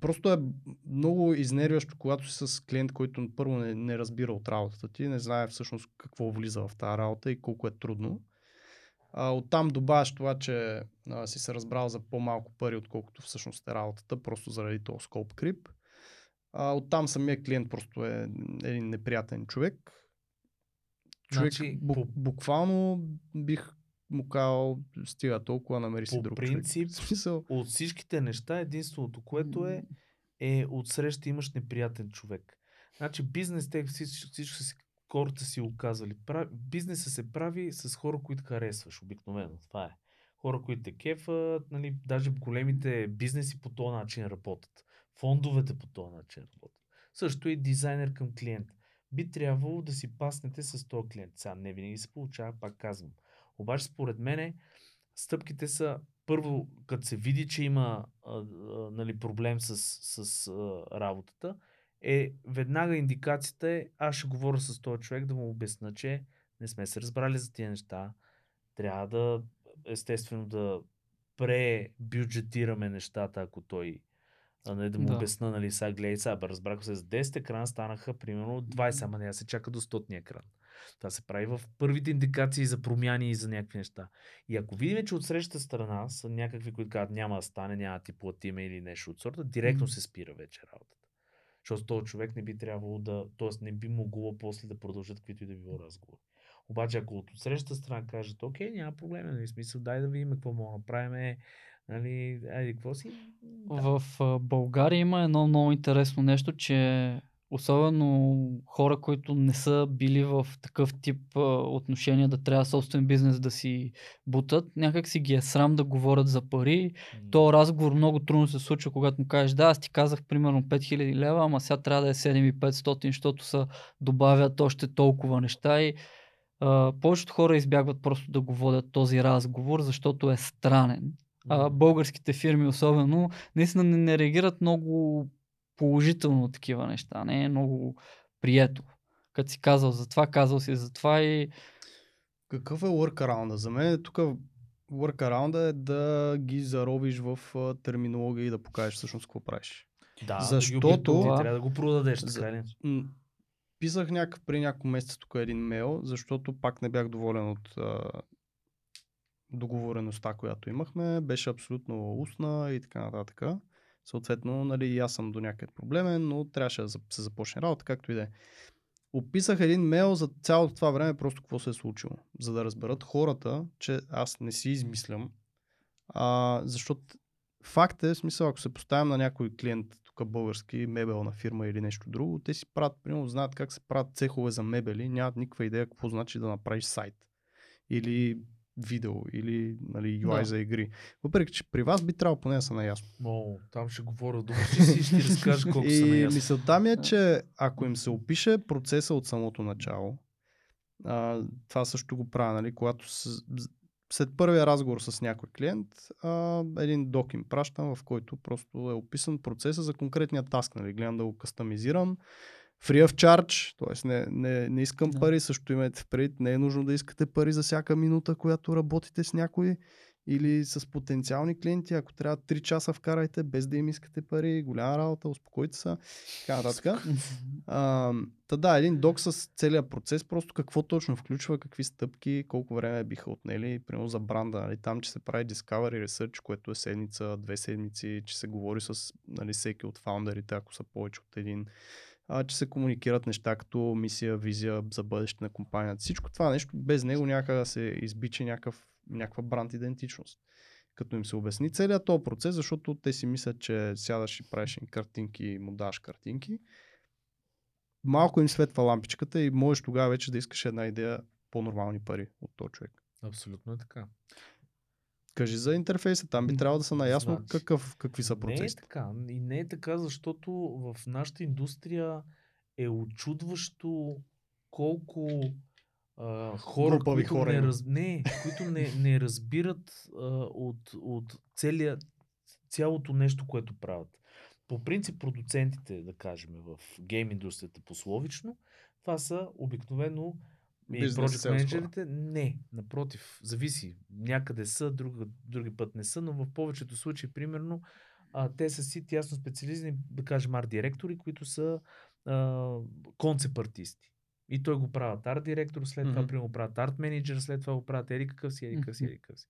Просто е много изнервящо, когато си с клиент, който първо не, не разбира от работата ти, не знае всъщност какво влиза в тази работа и колко е трудно. А, оттам добавяш това, че а, си се разбрал за по-малко пари, отколкото всъщност е работата, просто заради този scope creep. А, оттам самия клиент просто е един неприятен човек. Човек Значи, бу, буквално бих му казал, стига толкова, намери си По друг принцип, човек. Смисъл, От всичките неща, единственото, което е, е отсреща имаш неприятен човек. Значи бизнес, те всички, всички си, хората си го казвали. Прави, бизнеса се прави с хора, които харесваш, обикновено. Това е. Хора, които те кефат, нали, даже големите бизнеси по този начин работят. Фондовете по този начин работят. Също и дизайнер към клиент. Би трябвало да си паснете с този клиент. Сега не винаги се получава, пак казвам. Обаче според мене стъпките са първо, като се види, че има а, а, нали, проблем с, с а, работата, е веднага индикацията е, аз ще говоря с този човек да му обясна, че не сме се разбрали за тия неща. Трябва да, естествено, да пребюджетираме нещата, ако той а не да му Да. обясна, нали, сега гледай, сега, разбрах се, с 10 екрана станаха примерно 20, ама не се чака до 100 екран. Това се прави в първите индикации за промяни и за някакви неща. И ако видим, че от срещата страна са някакви, които казват няма да стане, няма да ти платиме или нещо от сорта, директно се спира вече работата. Защото този човек не би трябвало да, т.е. не би могло после да продължат каквито и да било разговори. Обаче ако от срещата страна кажат, окей, няма проблем, нали, смисъл, дай да видим какво мога да направим, нали, айде, какво си? Да. В България има едно много интересно нещо, че особено хора, които не са били в такъв тип а, отношения да трябва собствен бизнес да си бутат, някак си ги е срам да говорят за пари. М, То разговор много трудно се случва, когато му кажеш, да, аз ти казах примерно 5000 лева, ама сега трябва да е 7500, защото са добавят още толкова неща и а, повечето хора избягват просто да го водят този разговор, защото е странен. А, българските фирми особено наистина не, не реагират много положително на такива неща. Не е много прието. Като си казал за това, казал си за това и Какъв е workaround? За мен тук workaround е да ги заробиш в терминология и да покажеш всъщност какво правиш. Да, Защото- да Това- трябва да го продадеш? М, Писах някакъв при няколко месеца тук един мейл, защото пак не бях доволен от а, договореността, която имахме. Беше абсолютно устна и така нататък. Съответно, нали, аз съм до някъде проблемен, но трябваше да се започне работа, както и да е. Описах един мейл за цялото това време, просто какво се е случило. За да разберат хората, че аз не си измислям. А, защото факт е, в смисъл, ако се поставям на някой клиент, тук български, мебелна фирма или нещо друго, те си правят, примерно, знаят как се правят цехове за мебели, нямат никаква идея какво значи да направиш сайт. Или видео, или нали, UI Да. за игри. Въпреки, че при вас би трябвало поне да са наясно. О, там ще говоря до си и ще разкажа колко са И наясно. мисълта ми е, че ако им се опише процеса от самото начало, а, това също го правя, нали, когато с, след първия разговор с някой клиент, а, един док им пращам, в който просто е описан процеса за конкретния таск, нали, гледам да го кастомизирам, free of charge, т.е. Не, не, не искам Да. пари, също имайте в предвид, не е нужно да искате пари за всяка минута, която работите с някой или с потенциални клиенти, ако трябва 3 часа вкарайте, без да им искате пари, голяма работа, успокойте се, така нататък. Та да, един док с целият процес, просто какво точно включва, какви стъпки, колко време биха отнели, примерно за бранда, нали, там, че се прави Discovery Research, което е седмица, две седмици, че се говори с нали, всеки от фаундерите, ако са повече от един, че се комуникират неща като мисия, визия за бъдеще на компанията. Всичко това нещо, без него някак да се избича някакъв, някаква бранд идентичност. Като им се обясни целият този процес, защото те си мислят, че сядаш и правиш им картинки и му даш картинки, малко им светва лампичката и можеш тогава вече да искаш една идея по-нормални пари от този човек. Абсолютно е така. Кажи за интерфейса, там би трябвало да са наясно Значи, какъв, какви са Не е процесите. така. И не е така, защото в нашата индустрия е очудващо колко а, хора, Глупави които, хора не, раз... не, които не, не разбират а, от, от целия, цялото нещо, което правят. По принцип, продуцентите, да кажем, в гейм индустрията пословично, това са обикновено Бизнес менеджерите, не, напротив, зависи. Някъде са, друга, други път не са, но в повечето случаи, примерно, а, те са си тясно специализирани, да кажем, арт директори, които са концепт артисти. И той го правят арт директор, след това Мгм. примерно го правят арт менеджер, след това го правят еди какъв си, еди какъв си, еди какъв си.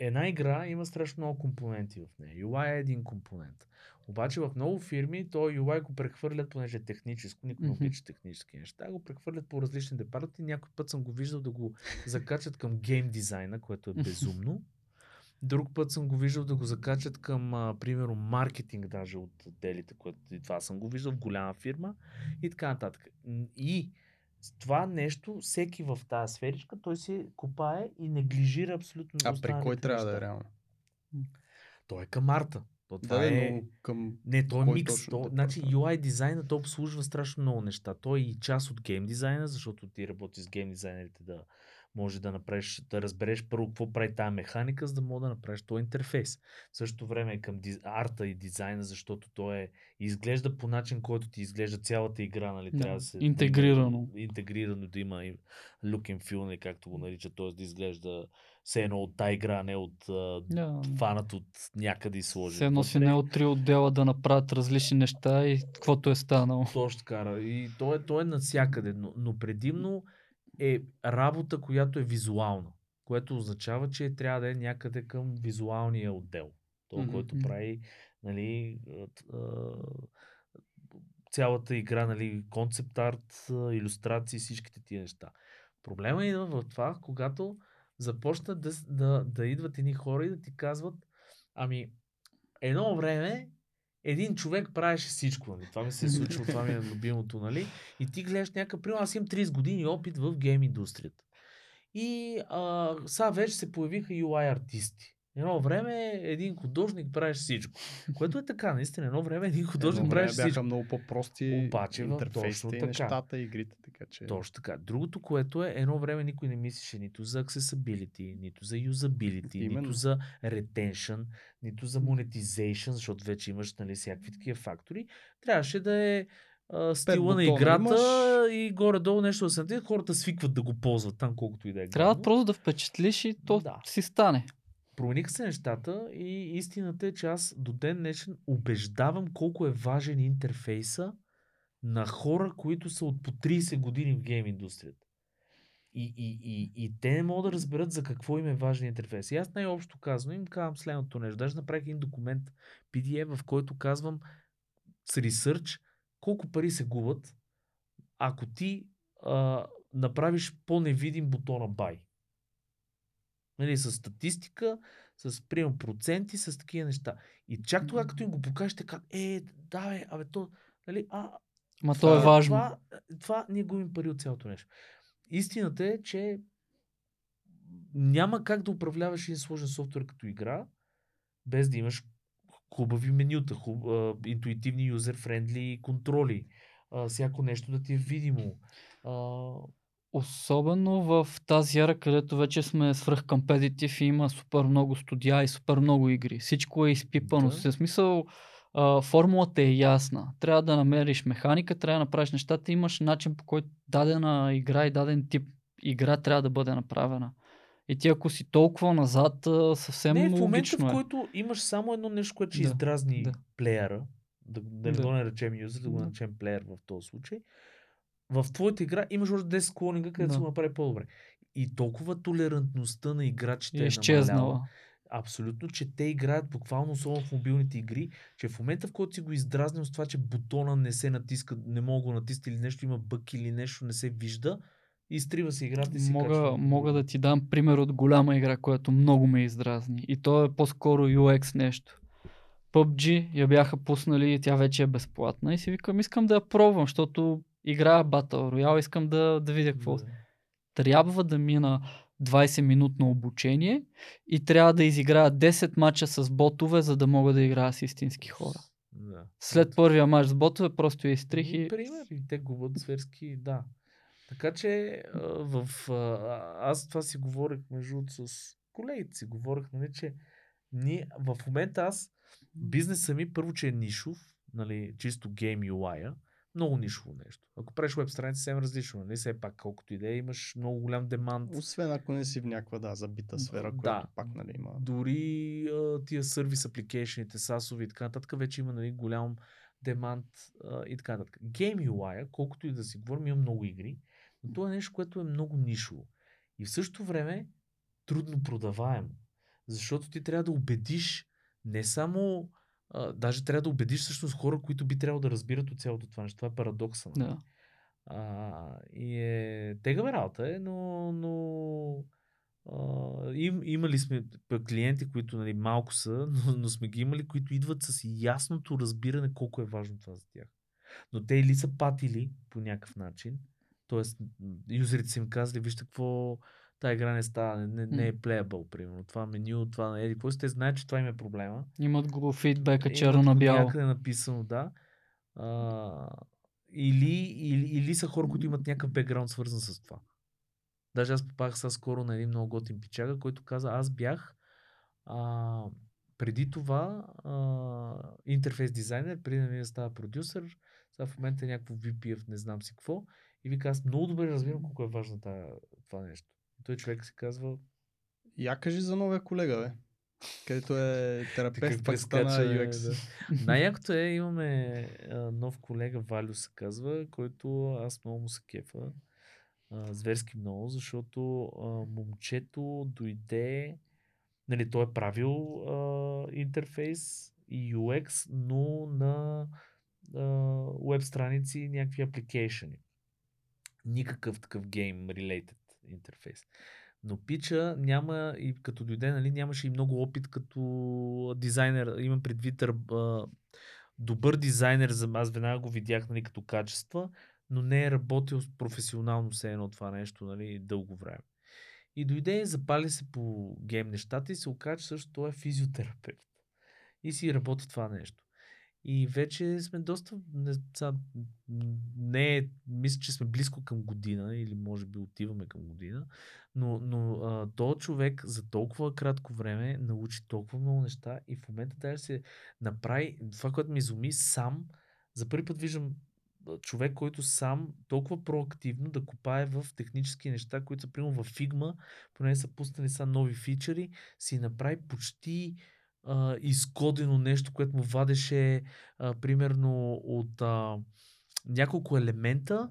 Една игра има страшно много компоненти в нея. UI е един компонент. Обаче в много фирми то UI го прехвърлят, понеже е техническо, никой не обича технически неща, го прехвърлят по различни департаменти. Някой път съм го виждал да го закачат към гейм дизайна, което е безумно. Друг път съм го виждал да го закачат към, а, примерно, маркетинг даже от отделите, което и това съм го виждал в голяма фирма и така нататък. И това нещо, всеки в тази сферичка, той си копае и неглижира абсолютно А при кой трябва да е неща. реално? Той е към арта. То, това Да, е... но към... Не, той е кой микс. То, да значи? UI дизайна то обслужва страшно много неща. Той е и част от гейм дизайна, защото ти работи с гейм дизайнерите да може да направиш, да разбереш първо какво прави тази механика, за да мога да направиш този интерфейс. В същото време е към диз... арта и дизайна, защото той е изглежда по начин, който ти изглежда цялата игра, нали? Да, Трябва да се да интегрирано. Има, интегрирано да има и look and feel, нали, както го наричат, т.е. да изглежда все едно от тази игра, не от Да. фанат от някъде и сложен. Все едно си не от три отдела да направят различни неща и каквото е станало. Точно така. И то е, то е навсякъде, но, но предимно е работа, която е визуална, което означава, че трябва да е някъде към визуалния отдел. То, Мгм. който прави нали, цялата игра, нали, концепт арт, иллюстрации, всичките тия неща. Проблема идва в това, когато започнат да, да, да идват едни хора и да ти казват, ами, едно време един човек правеше всичко. Нали? Това ми се е случило, това ми е любимото, нали? И ти гледаш някакъв, примерно аз имам 30 години опит в гейм индустрията. И а, сега вече се появиха UI артисти. Едно време един художник правеше всичко. Което е така, наистина. Едно време един художник Едно време правеше бяха всичко. много по-прости Обаче интерфейсите точно и така. нещата, игрите, така че... Точно така. Другото, което е, едно време никой не мислеше нито за accessibility, нито за usability, Именно. нито за retention, нито за monetization, защото вече имаш нали, всякакви такива фактори. Трябваше да е а, стила на играта и горе-долу нещо да се натисне, хората свикват да го ползват там, колкото и да е Трябва просто да впечатлиш и то Да. си стане. Промениха се нещата и истината е, че аз до ден днешен убеждавам колко е важен интерфейса на хора, които са от по 30 години в гейм индустрията. И, и, и, и те не могат да разберат за какво им е важен интерфейс. И аз най-общо казвам, им казвам следното нещо. Даже направих един документ PDF, в който казвам с ресърч колко пари се губят, ако ти а, направиш по-невидим бутона Buy. Нали, с статистика, с прием проценти, с такива неща. И чак тогава, като им го покажеш, те казват, е, да, бе, абе, то, нали, а, Ма то е това- важно. Това, това ние губим пари от цялото нещо. Истината е, че няма как да управляваш един сложен софтуер като игра, без да имаш хубави менюта, хуб, а, интуитивни юзер-френдли контроли, а, всяко нещо да ти е видимо. А, Особено в тази ера, където вече сме свръх компетитив и има супер много студия и супер много игри. Всичко е изпипано. Да. В смисъл, а, формулата е ясна. Трябва да намериш механика, трябва да направиш нещата. Имаш начин по който дадена игра и даден тип игра трябва да бъде направена. И ти ако си толкова назад, съвсем Не, в момента, логично в е. който имаш само едно нещо, което ще Да, издразни да. плеера, да, да не Да. го наречем юзер, да го наречем плеер в този случай, в твоята игра имаш още 10 клонинга, където Да. го направи по-добре. И толкова толерантността на играчите е, е изчезнала. Абсолютно, че те играят буквално, особено в мобилните игри, че в момента, в който си го издразнил с това, че бутона не се натиска, не мога да го натисна или нещо има бък или нещо не се вижда, изтрива се играта и си Мога, качва. мога да ти дам пример от голяма игра, която много ме издразни. И то е по-скоро UX нещо. PUBG я бяха пуснали и тя вече е безплатна. И си викам, искам да я пробвам, защото играя Battle Royale, искам да, да видя какво. Да. Трябва да мина 20 минутно обучение и трябва да изиграя 10 мача с ботове, за да мога да играя с истински хора. Да. След първия мач с ботове просто я изтрих Ами, и... Пример, и те губят зверски, да. Така че в... Аз това си говорих между с колегите си говорих, нали, че ние, в момента аз, бизнеса ми първо, че е нишов, нали, чисто гейм UI-а, много нишово нещо. Ако правиш веб страница, съвсем различно, нали, все пак, колкото и да е, имаш много голям демант. Освен ако не си в някаква да, забита сфера, Да. която пак нали, има. Дори а, тия сервис апликейшените, SaaS-ови и така нататък, вече има нали, голям демант а, и така нататък. Game UI, колкото и да си говорим, има много игри, но това е нещо, което е много нишово. И в същото време трудно продаваемо. Защото ти трябва да убедиш не само, а, даже трябва да убедиш всъщност хора, които би трябвало да разбират от цялото това нещо. Това е парадокса. нали? Да. А, и е тегава работа е, но, но а, им, имали сме клиенти, които нали, малко са, но, но сме ги имали, които идват с ясното разбиране колко е важно това за тях. Но те или са патили по някакъв начин, т.е. юзерите са им казали, вижте какво тази игра не става, не, не е playable, примерно. Това меню, това не е. Какво те знаят, че това им е проблема. Имат го фидбека черно на бяло. Някъде написано, да. А, или, или, или са хора, които имат някакъв бекграунд свързан с това. Даже аз попах сега скоро на един много готин пичага, който каза, аз бях а, преди това а, интерфейс дизайнер, преди да ми да става продюсър, сега в момента е някакво VP-ев, не знам си какво. И вика, аз много добре разбирам колко е важно това, това нещо. Той човек се казва, Я кажи за новия колега, бе. Където е терапевт, пък стана прескача, UX. да. Най-якото е, имаме а, нов колега, Валю се казва, който аз много му се кефа. А, зверски много, защото а, момчето дойде, нали, той е правил а, интерфейс и UX, но на веб страници и някакви апликейшени. Никакъв такъв гейм related интерфейс. Но Пича няма и като дойде, нали, нямаше и много опит като дизайнер. Имам предвид добър дизайнер, за аз веднага го видях нали, като качества, но не е работил професионално все едно това нещо нали, дълго време. И дойде, запали се по гейм нещата и се оказа, че също той е физиотерапевт. И си работи това нещо. И вече сме доста, не, са, не е, мисля, че сме близко към година или може би отиваме към година, но, но този човек за толкова кратко време научи толкова много неща и в момента даже се направи, това, което ми изуми, сам, за първи път виждам човек, който сам толкова проактивно да копае в технически неща, които са примерно в Figma, поне са пуснали са нови фичери, си направи почти а, изкодено нещо, което му вадеше а, примерно от а, няколко елемента,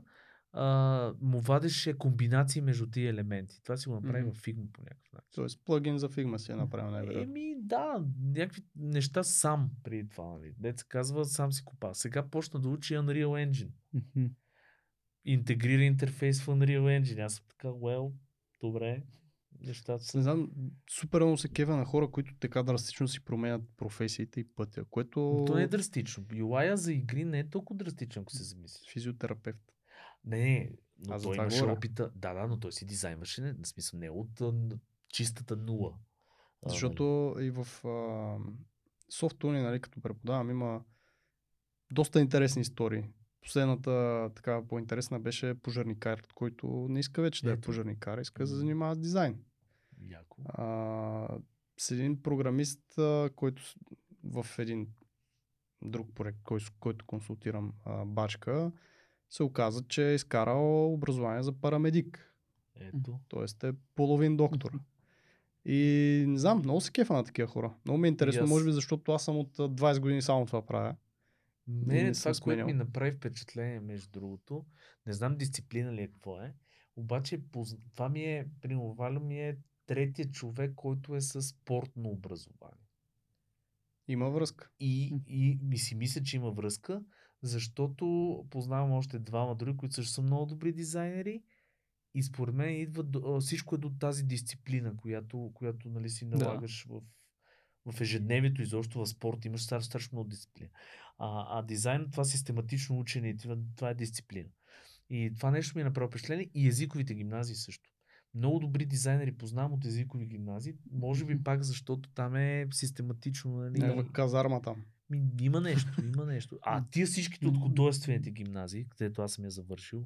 а, му вадеше комбинации между тия елементи. Това си го направи Мгм. в Figma по някакъв начин. Тоест плагин за Figma си е направил най-вероятно. Еми, да, някакви неща сам преди това, нали. Се казва, сам си копа. Сега почна да учи Unreal Engine. Мгм. Интегрира интерфейс в Unreal Engine. Аз съм така, well, добре, нещата. Не знам, супер много се кева на хора, които така драстично си променят професиите и пътя, което... Но То не е драстично. UI за игри не е толкова драстичен, ако се замислиш. Физиотерапевт. Не, не, но Аз той имаше говоря. опита. Да, да, но той си дизайнваше, не, в смисъл не от а, чистата нула. А, Защото и в а, софтуни, нали, като преподавам, има доста интересни истории. Последната така по-интересна беше пожарникар, който не иска вече да е Ето. пожарникар, иска да се занимава с дизайн. Яко. А, с един програмист, а, който в един друг проект, кой, с който консултирам а, бачка, се оказа, че е изкарал образование за парамедик. Ето. Тоест е половин доктор. И не знам, много се кефа на такива хора. Много ми е интересно, аз- може би защото аз съм от а, 20 години само това правя. Не, не това, което ми направи впечатление, между другото, не знам дисциплина ли е какво е, обаче това ми е, Валю ми е третия човек, който е със спортно образование. Има връзка. И, и ми си мисля, че има връзка, защото познавам още двама други, които също са много добри дизайнери. И според мен идва до, всичко е до тази дисциплина, която, която нали, си Да. налагаш в, в ежедневието, изобщо в спорт. Имаш страшно, страшно много дисциплина. А, а дизайн, това систематично учене, и това, това е дисциплина. И това нещо ми е направо впечатление. И езиковите гимназии също. Много добри дизайнери познавам от езикови гимназии. Може би пак, защото там е систематично. Нали, Някаква казарма там. ми, има нещо, има нещо. А тия всичките от художествените гимназии, където аз съм я завършил,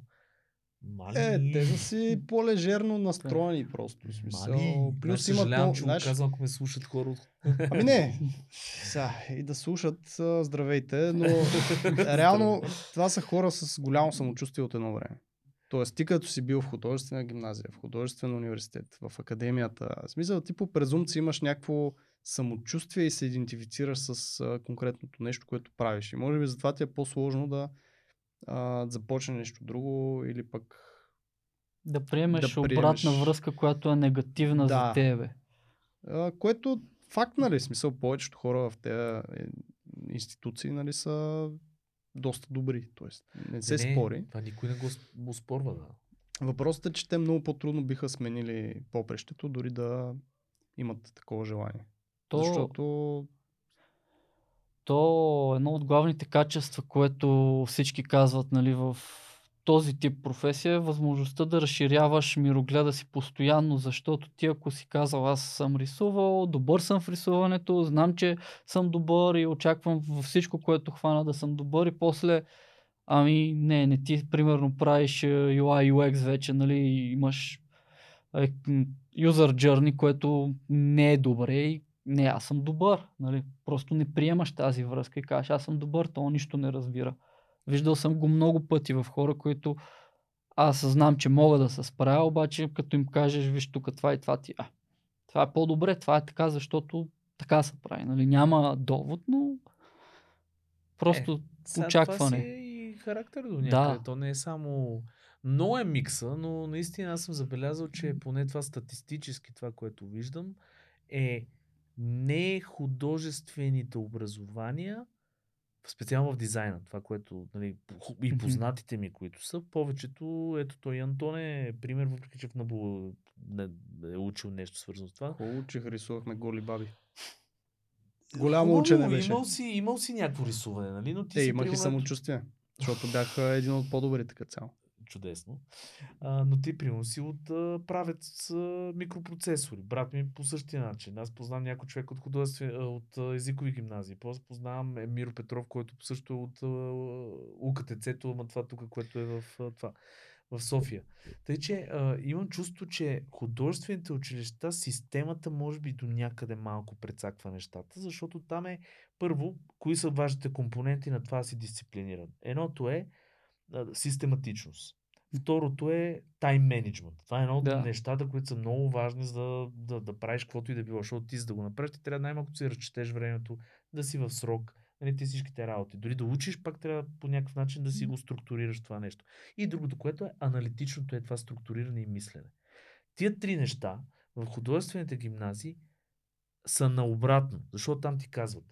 мали... Е, те са си по-лежерно настроени просто. В смисъл. Мали, Плюс аз имат много, че знаеш, казвам, ако ме слушат хора от... Ами не, сега, и да слушат, здравейте, но реално това са хора с голямо самочувствие от едно време. Тоест, ти като си бил в художествена гимназия, в художествен университет, в академията, в смисъл ти по презумпция имаш някакво самочувствие и се идентифицираш с а, конкретното нещо, което правиш. И може би затова ти е по-сложно да а, започне нещо друго или пък Да приемеш, Да обратна приемеш- връзка, която е негативна Да. за тебе. А, което факт, нали, смисъл, повечето хора в тези е, институции, нали, са доста добри. Тоест, не се не, спори. Това никой не го, го спорва, да. Въпросът е, че те много по-трудно биха сменили попрещето, дори да имат такова желание. То, Защото то едно от главните качества, което всички казват нали, в този тип професия е възможността да разширяваш мирогледа си постоянно, защото ти ако си казал аз съм рисувал, добър съм в рисуването, знам, че съм добър и очаквам във всичко, което хвана да съм добър и после ами не, не ти примерно правиш е, UI UX вече, нали, имаш е, user journey, което не е добре и не, аз съм добър. Нали? Просто не приемаш тази връзка и кажеш, аз съм добър, то нищо не разбира. Виждал съм го много пъти в хора, които аз знам, че мога да се справя, обаче като им кажеш, виж тук това и това ти, а, това е по-добре, това е така, защото така се прави. Нали? Няма довод, но просто Сега очакване. Това си е и характер до някъде. Да. То не е само... Много е микса, но наистина аз съм забелязал, че поне това статистически, това, което виждам, е не художествените образования, специално в дизайна, това, което нали, и познатите ми, които са, повечето, ето той Антон е пример, въпреки че в Набу не е учил нещо свързано с това. хубаво учих, рисувахме голи баби. Голямо Хубаво, учене беше. Имал си, имал си някакво рисуване, нали? Но ти Те си имах и самочувствие, защото бях един от по-добрите като цяло. Чудесно. А, но ти, примерно, си от а, правец а, микропроцесори. Брат ми по същия начин. Аз познавам някой човек от, художествен, от а, езикови гимназии. После познавам е, Миро Петров, който също е от а, УКТЦ-то, ама това тук, което е в а, това в София. Тъй, че а, имам чувство, че художествените училища, системата може би до някъде малко прецаква нещата, защото там е първо, кои са важните компоненти на това си дисциплиниран. Едното е систематичност. Второто е тайм менеджмент. Това е едно от Да. нещата, които са много важни за да, да, да правиш каквото и да било. Защото ти за да го направиш, ти трябва най-малко си разчетеш времето, да си в срок, нали, ти всичките работи. Дори да учиш, пак трябва по някакъв начин да си го структурираш това нещо. И другото, което е аналитичното, е това структуриране и мислене. Тия три неща в художествените гимназии са наобратно, защото там ти казват,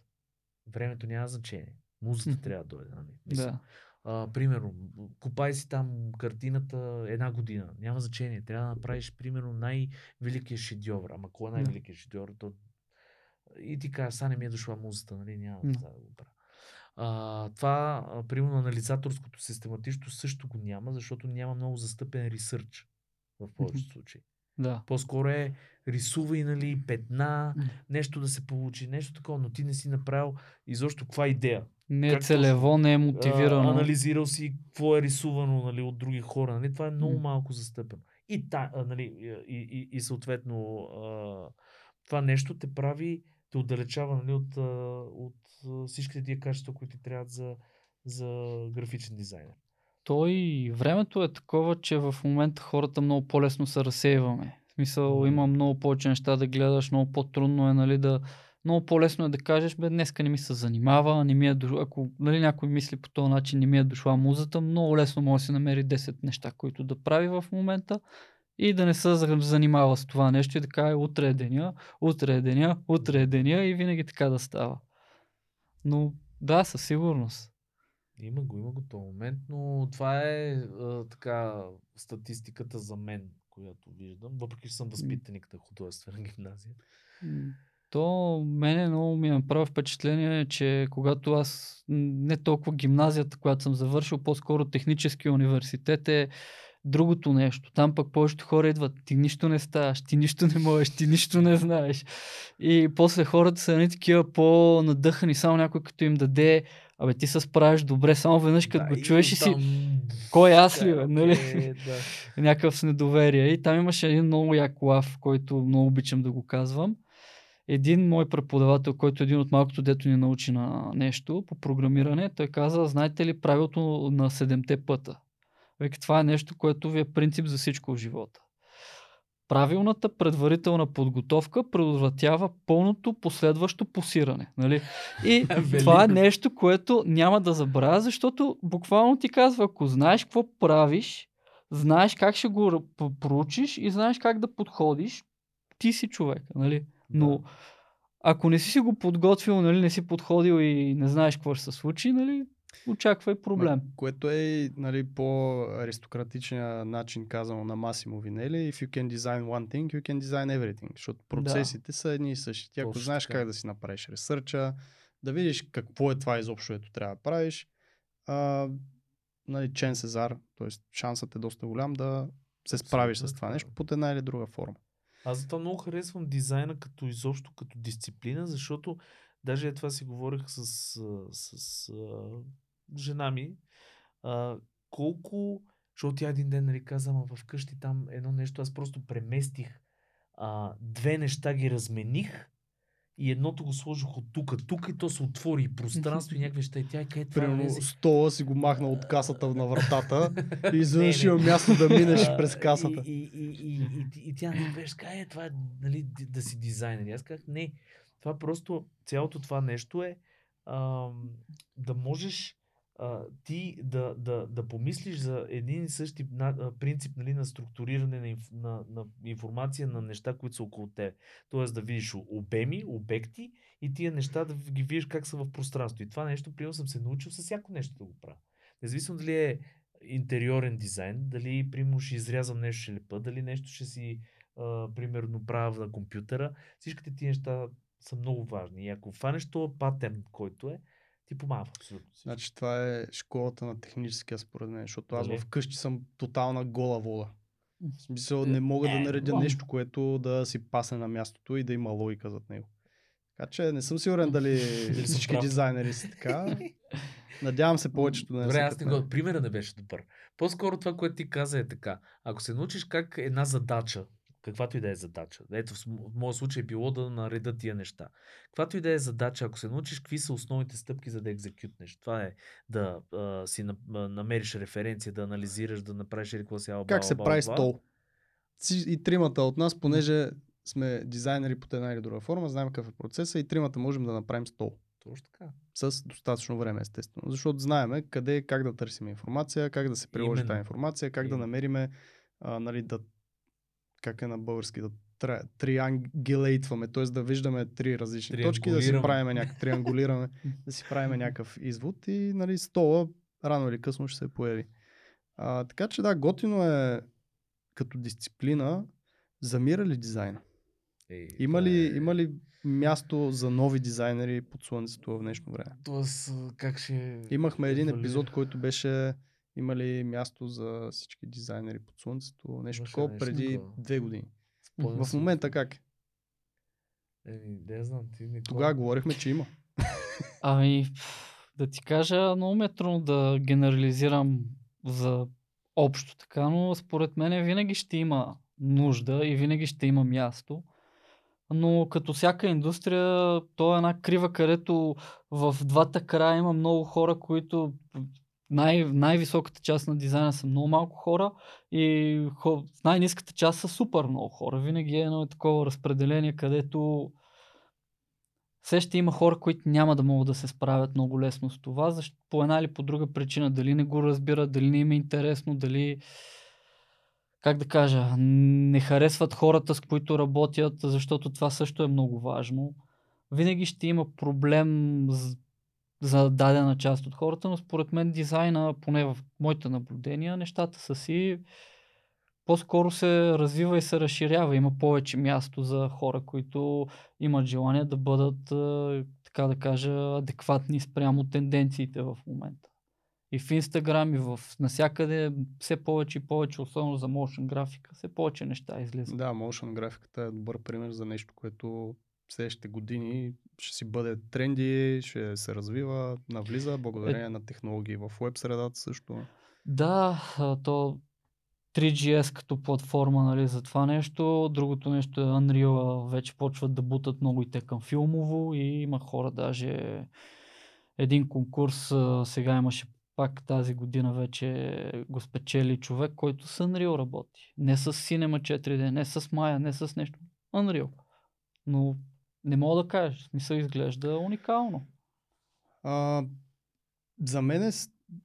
времето няма значение. Музата трябва да дойде. Нали? Да. А, примерно, копай си там картината една година. Няма значение. Трябва да направиш, примерно, най-великия шедьовър. Ама кой е най-великият шедьовър? То... И ти кажеш, сега не ми е дошла музата, нали? Няма Да. го правя. А, това, а, примерно, анализаторското систематично също го няма, защото няма много застъпен ресърч в повечето случаи. да. По-скоро е рисувай, нали, петна, нещо да се получи, нещо такова, но ти не си направил изобщо каква идея Не е целево, не е а, мотивирано. анализирал си какво е рисувано нали, от други хора. Нали? Това е много малко застъпено. И, та, а, нали, и, и, и съответно а, това нещо те прави, те отдалечава нали, от, от а, всичките тия качества, които ти трябват за, за графичен дизайнер. Той времето е такова, че в момента хората много по-лесно се разсейваме. В смисъл, Мгм. има много повече неща да гледаш, много по-трудно е, нали, да... Много по-лесно е да кажеш, бе, днеска не ми се занимава, не ми е дошло... Ако нали, някой мисли по този начин, не ми е дошла музата, много лесно може да се намери 10 неща, които да прави в момента и да не се за- занимава с това нещо и да каже утре е деня, утре е деня, утре е деня и винаги така да става. Но да, със сигурност. Има го, има го този момент, но това е а, така статистиката за мен, която виждам, въпреки че съм възпитаник на художествена гимназия. То мене много ми направи впечатление, че когато аз не толкова гимназията, която съм завършил, по-скоро технически университет е другото нещо. Там пък повечето хора идват, ти нищо не ставаш, ти нищо не можеш, ти нищо не знаеш. И после хората са не такива по-надъхани, само някой като им даде, абе ти се справиш добре, само веднъж като го чуеш и си там- кой аз ли, Да, бе, нали? окей, да. някакъв с недоверие. И там имаше един много як лав, който много обичам да го казвам. Един мой преподавател, който е един от малкото, дето ни научи на нещо по програмиране, той каза, знаете ли правилото на седемте пъта? Века, това е нещо, което ви е принцип за всичко в живота. Правилната предварителна подготовка предотвратява пълното последващо посиране. Нали? И това е нещо, което няма да забравя, защото буквално ти казва, ако знаеш какво правиш, знаеш как ще го проучиш и знаеш как да подходиш, ти си човек. Нали? Но Да. ако не си си го подготвил, нали, не си подходил и не знаеш какво ще се случи, нали, очаквай проблем. Което е нали, по-аристократичния начин казано на Масимо Винели. If you can design one thing, you can design everything. Защото процесите са едни и същи. Ти ако знаеш как да си направиш ресърча, да видиш какво е това изобщо, ето трябва да правиш, а, нали, Чен Сезар, т.е. шансът е доста голям да се справиш Абсолютно с това нещо под една или друга форма. Аз затова много харесвам дизайна като изобщо като дисциплина, защото даже е това си говорих с, с а, жена ми. А, колко, защото тя един ден нали, каза, ама вкъщи там едно нещо, аз просто преместих а, две неща ги размених и едното го сложих от тук, тук и то се отвори и пространство и някакви неща. И тя е къде това Примерно влезе? стола си го махна от касата на вратата и изведнъж има място да минеш А, през касата. И, и, и, и, и, и тя не беше, кай, е, това е нали, да си дизайнер. И Аз казах, не. Това просто, цялото това нещо е ам, да можеш а, ти да, да, да помислиш за един и същи принцип нали, на структуриране на, на, на информация на неща, които са около теб. Тоест да видиш обеми, обекти и тия неща да ги видиш как са в пространство. И това нещо, примерно, съм се научил с всяко нещо да го правя. Независимо дали е интериорен дизайн, дали, примерно, ще изрязвам нещо, ще лепа, дали нещо ще си, а, примерно, правя на компютъра. Всичките ти неща са много важни. И ако фанеш този патърн, който е, ти помага абсолютно. Значи това е школата на техническия според мен, защото аз Нали? вкъщи съм тотална гола вода. В смисъл Е, не мога да е, наредя нещо, което да си пасне на мястото и да има логика зад него. Така че не съм сигурен дали всички дизайнери са така. Надявам се повечето да не Добре, аз не го. Примера не беше добър. По-скоро това, което ти каза е така. Ако се научиш как една задача, каквато и да е задача, ето в м- в моя случай е било да нареда тия неща. Каквато и да е задача, ако се научиш какви са основните стъпки за да екзекютнеш, това е да а, си на, а, намериш референция, да анализираш, да направиш или какво си ала, Как се прави стол? И тримата от нас, понеже сме дизайнери под една или друга форма, знаем какъв е процеса и тримата можем да направим стол. Точно така. с достатъчно време, естествено. Защото знаеме къде, как да търсим информация, как да се приложи Именно. тази информация, как да Именно. намериме, а, нали, да, как е на български, да триангелейтваме, т.е. да виждаме три различни точки, да си правиме някакъв, триангулираме, да си правиме някакъв извод и нали, стола рано или късно ще се появи. А, така че да, готино е като дисциплина, замира ли дизайна? Ей, Има ли, е- има ли място за нови дизайнери под слънцето в днешно време? Тоест, как ще... Имахме един епизод, който беше има ли място за всички дизайнери под слънцето, нещо такова преди две години. Спомням В момента как? е? Еми, не знам, ти Никола. Тогава говорихме, че има. Ами, да ти кажа, много ми е трудно да генерализирам за общо така, но според мен винаги ще има нужда и винаги ще има място. Но като всяка индустрия, то е една крива, където в двата края има много хора, които най- най-високата част на дизайна са много малко хора и хо, в най-низката част са супер много хора. Винаги е едно такова разпределение, където все ще има хора, които няма да могат да се справят много лесно с това, защото по една или по друга причина, дали не го разбират, дали не им е интересно, дали как да кажа, не харесват хората, с които работят, защото това също е много важно. Винаги ще има проблем за дадена част от хората, но според мен дизайна, поне в моите наблюдения, нещата са си по-скоро се развива и се разширява. Има повече място за хора, които имат желание да бъдат, така да кажа, адекватни спрямо тенденциите в момента. И в Инстаграм, и в насякъде все повече и повече, особено за motion графика, все повече неща излизат. Да, motion графиката е добър пример за нещо, което в следващите години ще си бъде тренди, ще се развива, навлиза благодарение на технологии в веб средата също. Да, то 3GS като платформа нали, за това нещо. Другото нещо е Unreal вече почват да бутат много и те към филмово и има хора даже един конкурс сега имаше пак тази година вече го спечели човек, който с Unreal работи. Не с Cinema 4D, не с Maya, не с нещо. Unreal. Но не мога да кажа, в смисъл изглежда уникално. А, за мен е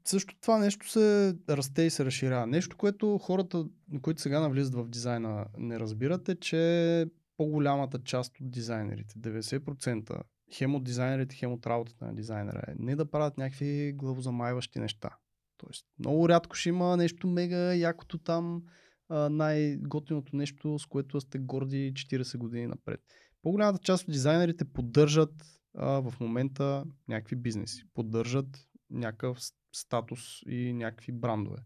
също това нещо се расте и се разширява. Нещо, което хората, които сега навлизат в дизайна, не разбират е, че по-голямата част от дизайнерите, 90%, хем от дизайнерите, хем от работата на дизайнера е не да правят някакви главозамайващи неща. Тоест, много рядко ще има нещо мега якото там, най-готиното нещо, с което сте горди 40 години напред. По-голямата част от дизайнерите поддържат а, в момента някакви бизнеси, поддържат някакъв статус и някакви брандове.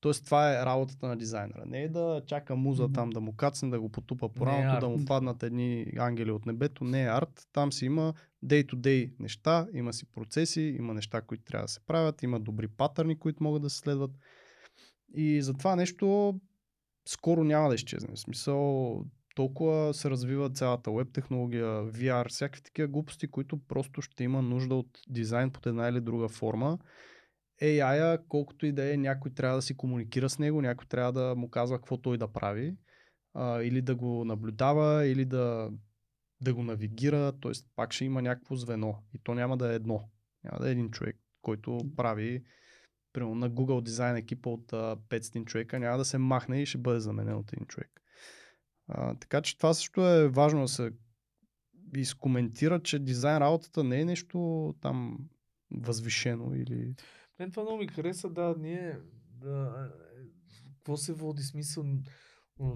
Тоест това е работата на дизайнера. Не е да чака муза там да му кацне, да го потупа по е рамото, да арт. му паднат едни ангели от небето. Не е арт. Там си има day-to-day неща, има си процеси, има неща, които трябва да се правят, има добри патърни, които могат да се следват. И за това нещо скоро няма да изчезне. В смисъл, толкова се развива цялата веб технология, VR, всякакви такива глупости, които просто ще има нужда от дизайн под една или друга форма. AI-а, колкото и да е, някой трябва да си комуникира с него, някой трябва да му казва какво той да прави, а, или да го наблюдава, или да, да го навигира, т.е. пак ще има някакво звено. И то няма да е едно. Няма да е един човек, който прави примерно на Google дизайн екипа от а, 500 човека, няма да се махне и ще бъде заменен от един човек. А, така че това също е важно да се изкоментира, че дизайн работата не е нещо там възвишено или... Мен това много ми хареса, да, ние, да, какво се води смисъл,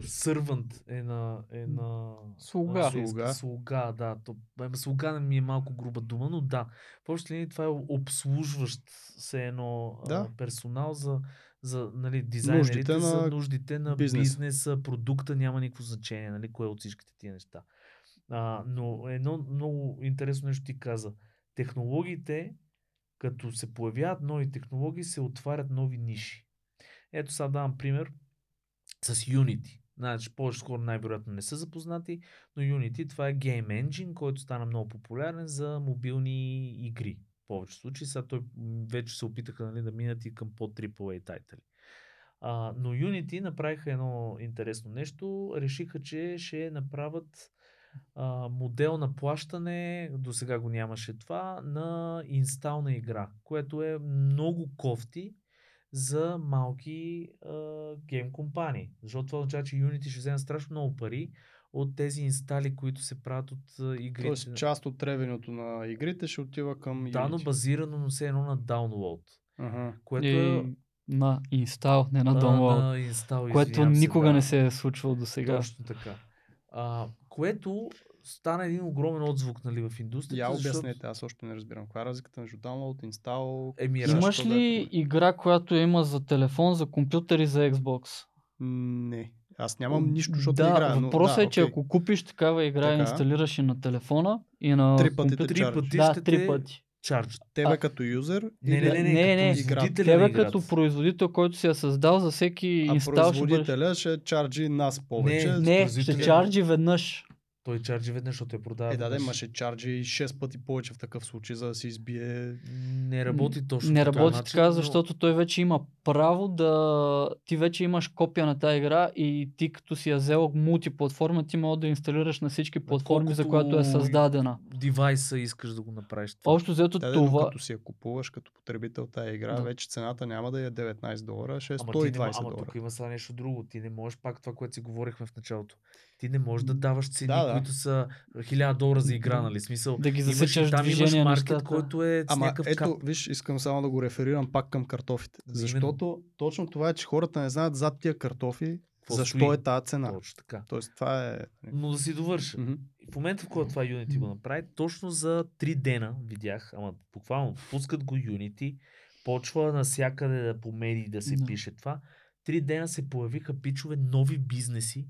сървант е на, е на Слуга. английски. Слуга. Слуга, да. То, слуга не ми е малко груба дума, но да. В общи това е обслужващ се едно Да. а, персонал за, за нали, дизайнерите, Нуждите за на нуждите на бизнеса. бизнеса, продукта, няма никакво значение, нали, кое от всичките тия неща. А, но едно много интересно нещо ти каза. Технологиите, като се появяват нови технологии, се отварят нови ниши. Ето сега давам пример с Unity. Значи, хора най-вероятно не са запознати, но Unity това е Game Engine, който стана много популярен за мобилни игри. В повечето случаи. Сега той вече се опитаха нали, да минат и към по-AAA тайтли. А, но Unity направиха едно интересно нещо. Решиха, че ще направят а, модел на плащане, до сега го нямаше това, на инстална игра, което е много кофти за малки а, гейм компании. Защото това означава, че Unity ще вземе страшно много пари от тези инстали, които се правят от игрите. Тоест част от ревенюто на игрите ще отива към да, но базирано, но все едно на download. Ага. Което е на инстал, не на download. на инстал, което се, никога да. не се е случвало до сега. Точно така. А, което стана един огромен отзвук нали, в индустрията. Я защото- обяснете, аз още не разбирам. Каква е разликата между download, install? Еми, защо Имаш да е ли това? игра, която има за телефон, за компютър и за Xbox? Не. Аз нямам нищо, защото да, играя. но- въпросът да, е, че окей. ако купиш такава игра и Така. инсталираш и на телефона и на Три пъти компютър, Три пъти да, ще три пъти. чарджат. Тебе А- като юзер Не, или не, не, не, Не, като не, производителя на Тебе като производител, който си я създал за всеки а инстал ще бъдеш... производителя ще чарджи нас повече. Не, Не, производителя- ще чарджи веднъж. Той чарджи веднъж, защото я продава. Е, да, да, имаше чарджи 6 пъти повече в такъв случай, за да се избие. Не работи точно Не работи начин, така, но- защото той вече има право да... Ти вече имаш копия на тази игра и ти като си я взел мултиплатформа, ти може да инсталираш на всички платформи, за която е колкото създадена. девайса искаш да го направиш това. Общо взето Да, но това... като си я купуваш като потребител тази игра, Да. вече цената няма да е 19 долара, а ще е Ама, ти 120 ама долара. тук има сега нещо друго. Ти не можеш пак това, което си говорихме в началото. Ти не можеш да даваш цени, Да, да. които са 1000 долара за игра, нали? Смисъл, Да ги имаш засичаш там имаш движение, маркет, нещата. който е с Ама някакъв ето, кап. виж, искам само да го реферирам пак към картофите. Именно. Защото точно това е, че хората не знаят зад тия картофи Какво защо стои. е тази цена. Точно така. Тоест това е... Но да си довърша. И в момента, в който това Unity го направи, точно за 3 дена видях, ама буквално пускат го Unity, почва насякъде да по медии да се Да. пише това. Три дена се появиха пичове нови бизнеси,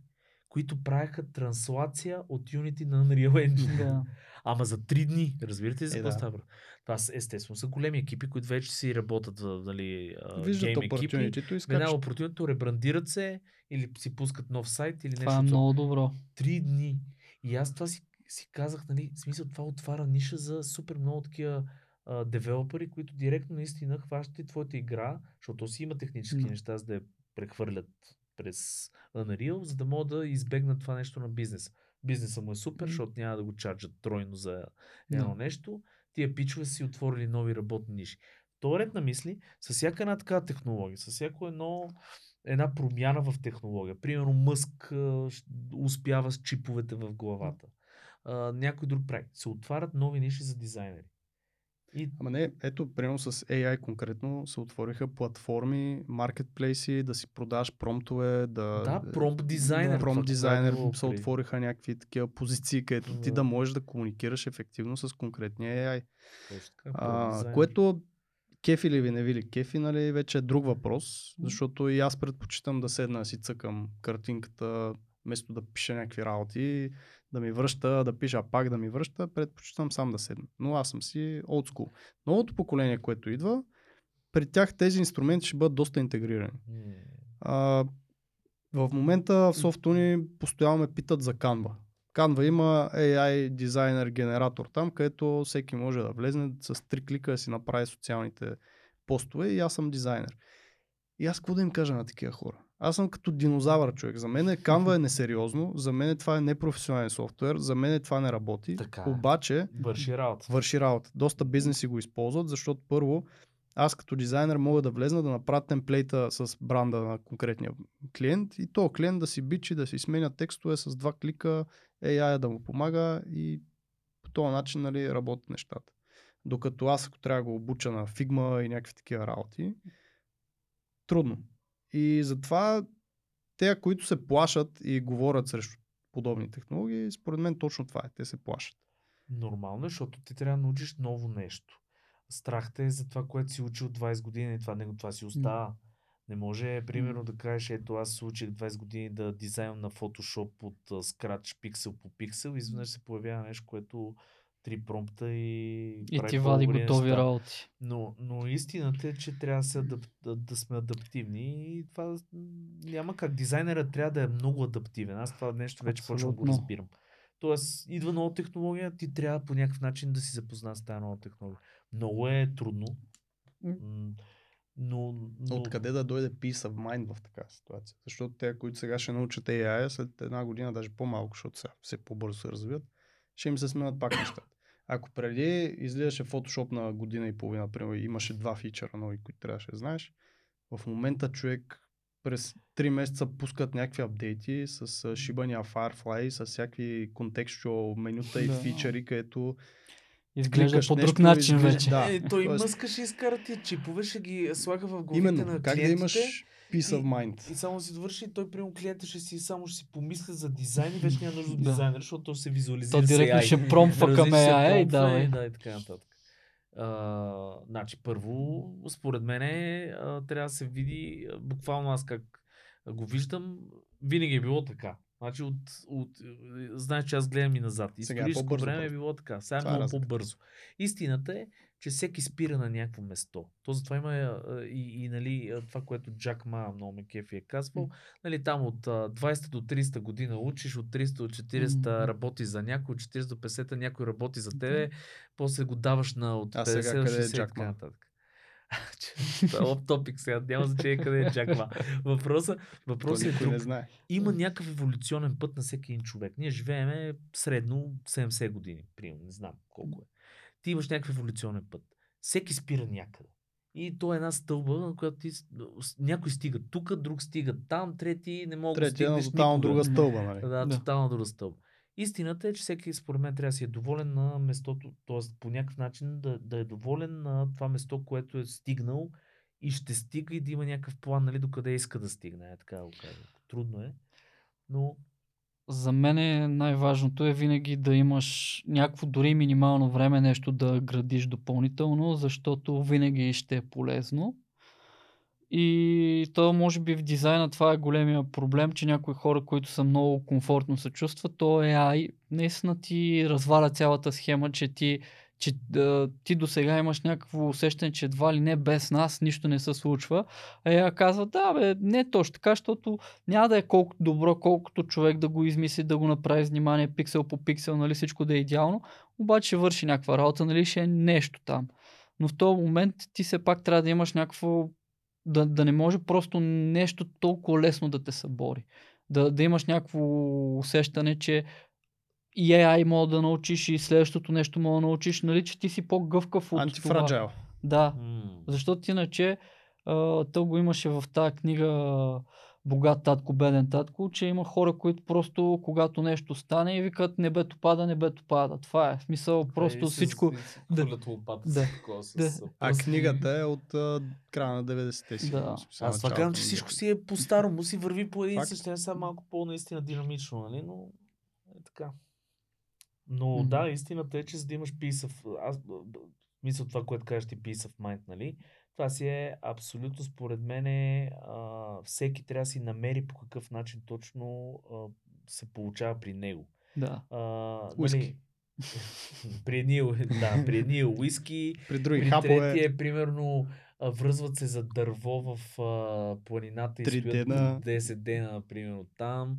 които правеха транслация от Unity на Unreal Engine. Да. Ама за три дни, разбирате ли за Е, какво да. става? въпрос? Това естествено са големи екипи, които вече си работят в нали, а, Виждат гейм екипи. скачат. опортунито, ребрандират се или си пускат нов сайт или Това нещо. е от много добро. Три дни. И аз това си, си казах, нали, в смисъл това отваря ниша за супер много такива а, девелопери, които директно наистина хващат и твоята игра, защото то си има технически Да. неща, за да я прехвърлят през Unreal, за да могат да избегнат това нещо на бизнес. Бизнеса му е супер, защото няма да го чарджат тройно за едно Да. нещо. Тия пичове си отворили нови работни ниши. То ред на мисли, с всяка една такава технология, с всяко едно една промяна в технология. Примерно Мъск а, успява с чиповете в главата. А, някой друг прави. Се отварят нови ниши за дизайнери. И Ама не, ето, примерно с AI конкретно се отвориха платформи, маркетплейси, да си продаш промптове, да... да, промп дизайнер. това, Промп това дизайнер се отвориха някакви такива позиции, където ти Да. можеш да комуникираш ефективно с конкретния AI. Точно А, което кефи ли ви, не ви ли кефи, нали, вече е друг въпрос, защото и аз предпочитам да седна да си цъкам картинката, вместо да пиша някакви работи, да ми връща, да пиша, пак да ми връща, предпочитам сам да седна. Но аз съм си old school. Новото поколение, което идва, при тях тези инструменти ще бъдат доста интегрирани. А, в момента в Softuni постоянно ме питат за Canva. Canva има AI дизайнер генератор там, където всеки може да влезне с три клика да си направи социалните постове и аз съм дизайнер. И аз какво да им кажа на такива хора? Аз съм като динозавър човек. За мен Canva е несериозно, за мен това е непрофесионален софтуер, за мен това не работи. Така е. Обаче Върши работа. върши работа. Доста бизнеси го използват, защото първо аз като дизайнер мога да влезна да направя темплейта с бранда на конкретния клиент и то клиент да си бичи, да си сменя текстове с два клика, AI да му помага и по този начин нали, работят нещата. Докато аз ако трябва да го обуча на Figma и някакви такива работи, трудно. И затова те, които се плашат и говорят срещу подобни технологии, според мен точно това е. Те се плашат. Нормално е, защото ти трябва да научиш ново нещо. Страх те е за това, което си учил 20 години и това, него, това си остава. Не може, примерно, да кажеш, ето аз се учих 20 години да дизайнвам на Photoshop от а, Scratch пиксел по пиксел изведнъж се появява нещо, което три промпта и, И ти вади готови неща. работи. Но, но истината е, че трябва да, се адап... да, да сме адаптивни и това няма как. Дизайнерът трябва да е много адаптивен. Аз това нещо вече почвам да го разбирам. Тоест, идва нова технология, ти трябва по някакъв начин да си запозна с тази нова технология. Много е трудно. Но, но... Откъде да дойде peace of mind в такава ситуация? Защото те, които сега ще научат AI, след една година, даже по-малко, защото сега все по-бързо се развиват, ще им се сменят пак нещата. Ако преди излизаше Photoshop на година и половина, примерно, и имаше два фичъра нови, които трябваше да знаеш, в момента човек през 3 месеца пускат някакви апдейти с шибания Firefly, с всякакви контекстуал менюта и Да. фичъри, където Изглежда по друг нещо, начин изглежда- вече. Да. Е, той Тоест- мъска ще изкара тия чипове, ще ги слага в главите именно, на как да клиентите. имаш peace of и- mind. И само си довърши, и той прямо клиента ще си само ще си помисля за дизайн и вече няма нужда от Да. дизайнер, защото то се визуализира То директно ще промпва към AI и промпва давай. и да, и така нататък. А, значи, първо, според мен трябва да се види, буквално аз как го виждам, винаги е било така. Значи от, от, знаеш, че аз гледам и назад. Сега е Историческо време е било така. Сега е е много по-бързо. Истината е, че всеки спира на някакво место. То затова има а, и, и нали, а, това, което Джак Ма много ме кефи е казвал. Нали, там от а, 20 до 30 година учиш, от 300 до 40 Мгм. работи за някой, от 40 до 50 някой работи за тебе, после го даваш на от А 50 сега до къде е 60 и Джак Ма? Оп топик сега, няма значение къде е Джак Ма. Въпросът, въпросът е друг не знае. има някакъв еволюционен път на всеки един човек. Ние живееме средно 70 години, примерно, не знам колко е. Ти имаш някакъв еволюционен път. Всеки спира някъде. И то е една стълба, на която ти, някой стига тук, друг стига там, трети не мога да на стигнеш тотално никога. друга стълба, нали? Да, Да. тотално друга стълба. Истината е, че всеки според мен трябва да си е доволен на местото, т.е. по някакъв начин да, да е доволен на това место, което е стигнал и ще стига и да има някакъв план, нали, докъде иска да стигне. Е, така го кажа. Трудно е, но За мен е най-важното е винаги да имаш някакво дори минимално време нещо да градиш допълнително, защото винаги ще е полезно. И то може би в дизайна това е големия проблем, че някои хора, които са много комфортно се чувстват, то е AI наистина ти разваля цялата схема, че ти че да, ти до сега имаш някакво усещане, че едва ли не без нас нищо не се случва. А я казва, да бе, не е точно така, защото няма да е колкото добро, колкото човек да го измисли, да го направи внимание пиксел по пиксел, нали, всичко да е идеално, обаче върши някаква работа, нали, ще е нещо там. Но в този момент ти все пак трябва да имаш някакво, да, да не може просто нещо толкова лесно да те събори. Да, да имаш някакво усещане, че и AI мога да научиш и следващото нещо мога да научиш, нали, че ти си по-гъвкав от това. Антифраджайл. Да, м- защото иначе а, то го имаше в тази книга Богат татко, беден татко, че има хора, които просто когато нещо стане и викат небето пада, небето пада. Това е. Смисъл просто с- всичко. с- да. лопата Да. с такова, с- Да. А книгата е от а, края на 90-те си. Да. Аз това казвам, че всичко си е по-старому, си върви по един същия, сега малко по-наистина динамично, нали? Но е така. Но Мгм. да, истината е, че за да имаш peace of... Аз, мисля това, което кажеш ти peace of mind, нали? Това си е абсолютно, според мен, а, всеки трябва да си намери по какъв начин точно а, се получава при него. Да. А. Нали, при едни, да, при едни е уиски, При други при хапове. третия е примерно връзват се за дърво в а, планината и стоят дена. 10 дена, примерно там.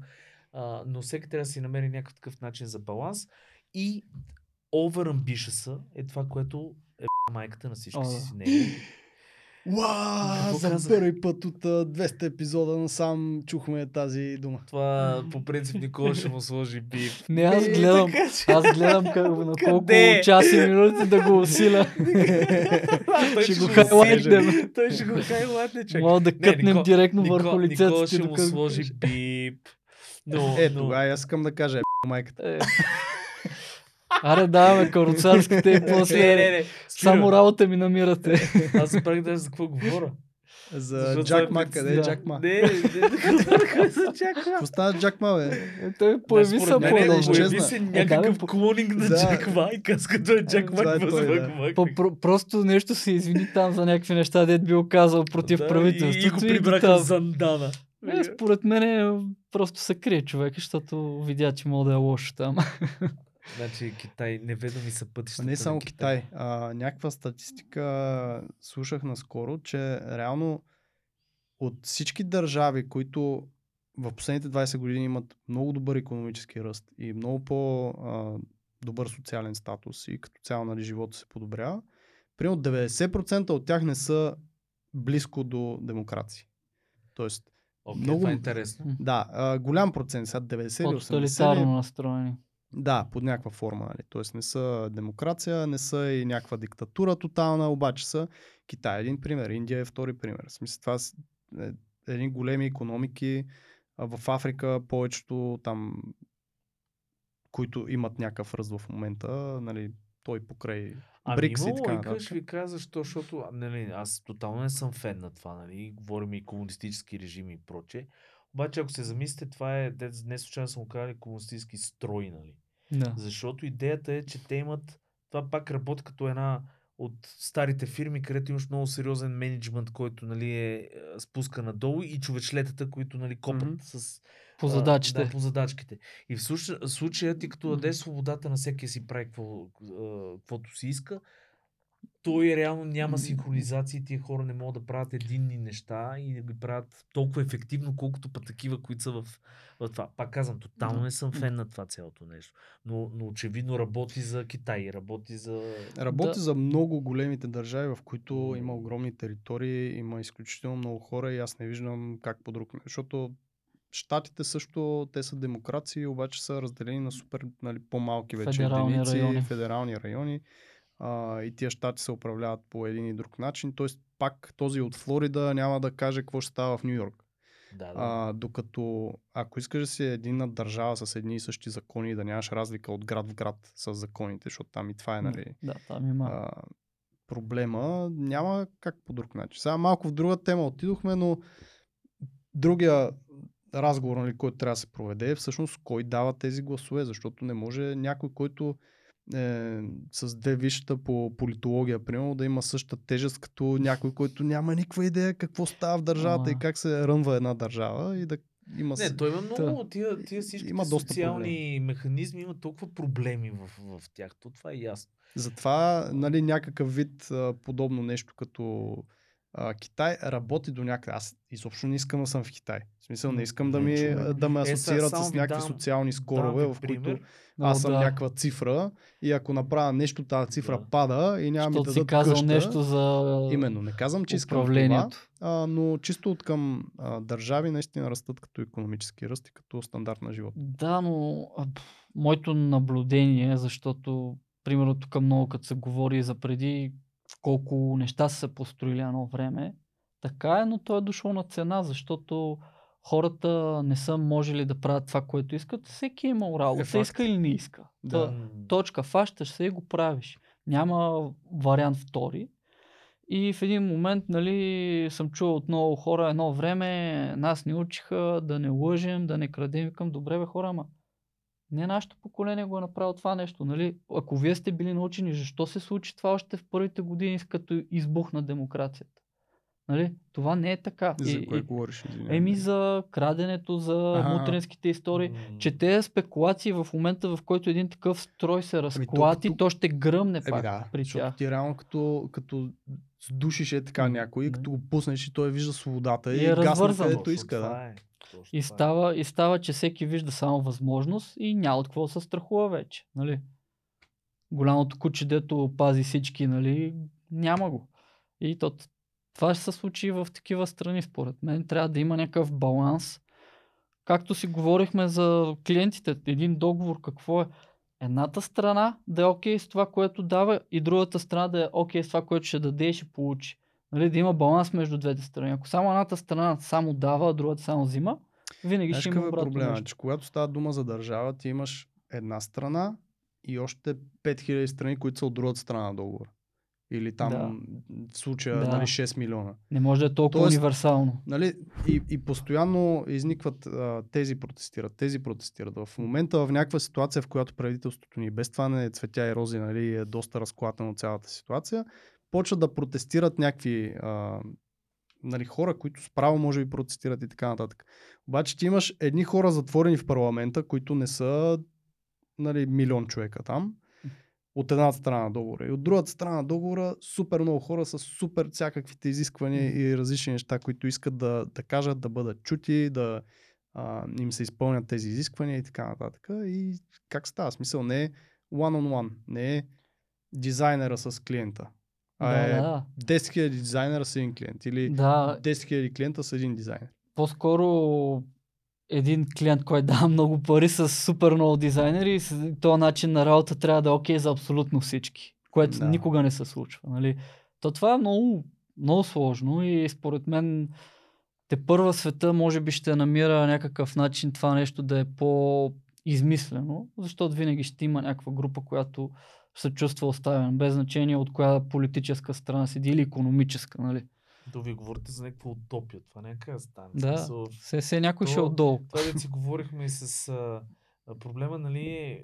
А, но всеки трябва да си намери някакъв такъв начин за баланс. И over ambitious е това, което е майката на всички си да. си него. Уау, Какво за казах? първи път от а, 200 епизода насам чухме тази дума. Това по принцип Никола ще му сложи бип. Не, аз Е, гледам, аз гледам как, на колко часи и минути да го усиля. Той ще го хайлайтнем. Той ще го хайлайтне, чак. Мога да Не, кътнем Нико- директно Нико- върху лицето Никола ще му сложи бип. Но, Е, но... тогава аз искам да кажа, е, майката. Е. Аре, даваме каруцарските и Не, после. не, не. Само спирам. работа ми намирате. Аз се правих да за какво говоря. За Джак Ма, е къде е да. Джак Ма? Не, не, не, не, за Джак Ма. С Джак Ма, бе? Е, Той появи Да, се е, по-дълго. по-дълго. Появи се Е, да, някакъв по- клонинг на Да. Джак Ма и като е Джак Ма. е той, за да. Джак Ма? По- про- Просто нещо се извини там за някакви неща, дед бил казал против Да, правителството. И, го прибраха в Зандана. Е, според мен е, просто се крие човек, защото видя, че мога да е лошо там. Значи Китай, неведоми са пътищата А не на само Китай. А, някаква статистика слушах наскоро, че реално от всички държави, които в последните 20 години имат много добър економически ръст и много по-добър социален статус и като цяло нали, живота се подобрява, примерно 90% от тях не са близко до демокрация. Тоест, Окей, много- това е интересно. да, а, голям процент, сега 90 или 80 По-тоталитарно ли? настроени. Да, под някаква форма. Нали? Тоест не са демокрация, не са и някаква диктатура тотална, обаче са Китай е един пример, Индия е втори пример. В смисъл, това е, едни големи економики. В Африка повечето там, които имат някакъв ръст в момента, нали, той покрай Ами Брикс има логика, ще ви кажа защо, защото нали, аз тотално не съм фен на това, нали, говорим и комунистически режими и прочее. Обаче, ако се замислите, това е, не случайно съм го казали, комунистически строй, нали. Да. Защото идеята е, че те имат, това пак работи като една от старите фирми, където имаш много сериозен менеджмент, който нали, е, е, спуска надолу и човечлетата, които нали, копат Мгм. с По а, задачите. да, по задачките. И в случая, случая ти като Мгм. даде свободата на всеки си прави какво, каквото си иска, той реално няма М. синхронизация и тия хора не могат да правят единни неща и да ги правят толкова ефективно, колкото път такива, които са в, в това. Пак казвам, тотално не съм фен на това цялото нещо. Но, но очевидно работи за Китай, работи за... Работи Да. за много големите държави, в които има огромни територии, има изключително много хора и аз не виждам как по друг начин. Защото Штатите също, те са демокрации, обаче са разделени на супер нали, по-малки вече Федерални единици, райони. федерални райони. А, и тия щати се управляват по един и друг начин. Тоест пак този от Флорида няма да каже какво ще става в Нью Йорк. Да, да. А, докато ако искаш да си единна държава с едни и същи закони и да нямаш разлика от град в град с законите, защото там и това е, нали, Да, там има. а, проблема, няма как по друг начин. Сега малко в друга тема отидохме, но другия разговор, нали, който трябва да се проведе е всъщност кой дава тези гласове, защото не може някой, който е, с две висшата по политология, примерно, да има същата тежест като някой, който няма никаква идея какво става в държавата и Ама. как се рънва една държава и да има... Не, той има много, тия, тия всички Има доста социални проблеми. механизми, има толкова проблеми в, в тях. То това е ясно. Затова нали, някакъв вид подобно нещо като а, Китай работи до някъде. Аз изобщо не искам да съм в Китай. В смисъл не искам да, ми, да ме Е, асоциират само с ви някакви давам- социални скорове, Давам в които пример. аз съм да. някаква цифра и ако направя нещо, тази цифра Да. пада и няма ми Защото да си казал къща. нещо за Именно, не казвам, че искам това, а, но чисто от към а, държави наистина растат като економически ръст и като стандарт на живот. Да, но а, моето наблюдение, защото примерно тук много като се говори за преди колко неща са се построили едно време, така е, но то е дошло на цена, защото хората не са можели да правят това, което искат. Всеки е имал работа, Е, иска или не иска. Да. Та, точка, фащаш се и го правиш. Няма вариант втори. И в един момент, нали, съм чувал от много хора едно време, нас ни учиха да не лъжем, да не крадем. Викам, добре бе хора, ама не нашето поколение го е направило това нещо. Нали? Ако вие сте били научени, защо се случи това още в първите години, като избухна демокрацията? Нали? Това не е така. За И- кое и- говориш? извинявай? Еми за краденето, за Аха. мутренските истории. Че тези спекулации в момента, в който един такъв строй се разклати, тук- то ще гръмне Еми пак да, при тях. ти реално като, като сдушиш е така някой, м. като го пуснеш и той вижда свободата И и, е гасне развързан. където иска. Да. това е. Точно И е. става, и става, че всеки вижда само възможност и няма от какво се страхува вече. Нали? Голямото куче, дето пази всички, нали, няма го. И то, това ще се случи в такива страни, според мен. Трябва да има някакъв баланс. Както си говорихме за клиентите, един договор какво е? Едната страна да е окей с това, което дава и другата страна да е окей с това, което ще даде и ще получи. Нали, да има баланс между двете страни. Ако само едната страна само дава, а другата само взима, винаги Знаеш ще има е обратно проблема? нещо. Че когато става дума за държава, ти имаш една страна и още 5000 страни, които са от другата страна на договора. Или там Да. в случая Да. нали, 6 милиона. Не може да е толкова Тоест- универсално. Нали, и, и постоянно изникват а, тези протестират, тези протестират. В момента в някаква ситуация, в която правителството ни без това не е цветя и рози, нали, е доста разклатено цялата ситуация, почват да протестират някакви а, нали, хора, които справо може би протестират и така нататък. Обаче ти имаш едни хора затворени в парламента, които не са нали, милион човека там, от едната страна на договора. И от другата страна на договора супер много хора с супер всякаквите изисквания и различни неща, които искат да, да кажат, да бъдат чути, да а, им се изпълнят тези изисквания и така нататък. И как става? Смисъл не е one-on-one, не е дизайнера с клиента. А да, е да. 10 000 дизайнера с един клиент или да, 10 000 клиента с един дизайнер. по-скоро един клиент, който дава много пари с супер много дизайнери и с този начин на работа трябва да е окей за абсолютно всички, което Да. никога не се случва. Нали? То това е много, много сложно и според мен те първа света може би ще намира някакъв начин това нещо да е по-измислено, защото винаги ще има някаква група, която се чувства оставен, без значение от коя политическа страна седи или економическа. Нали? Да ви говорите за някаква утопия. Това някак да стане. Да, смисъл, все някой ще е отдолу. Това да си говорихме и с а, проблема, нали,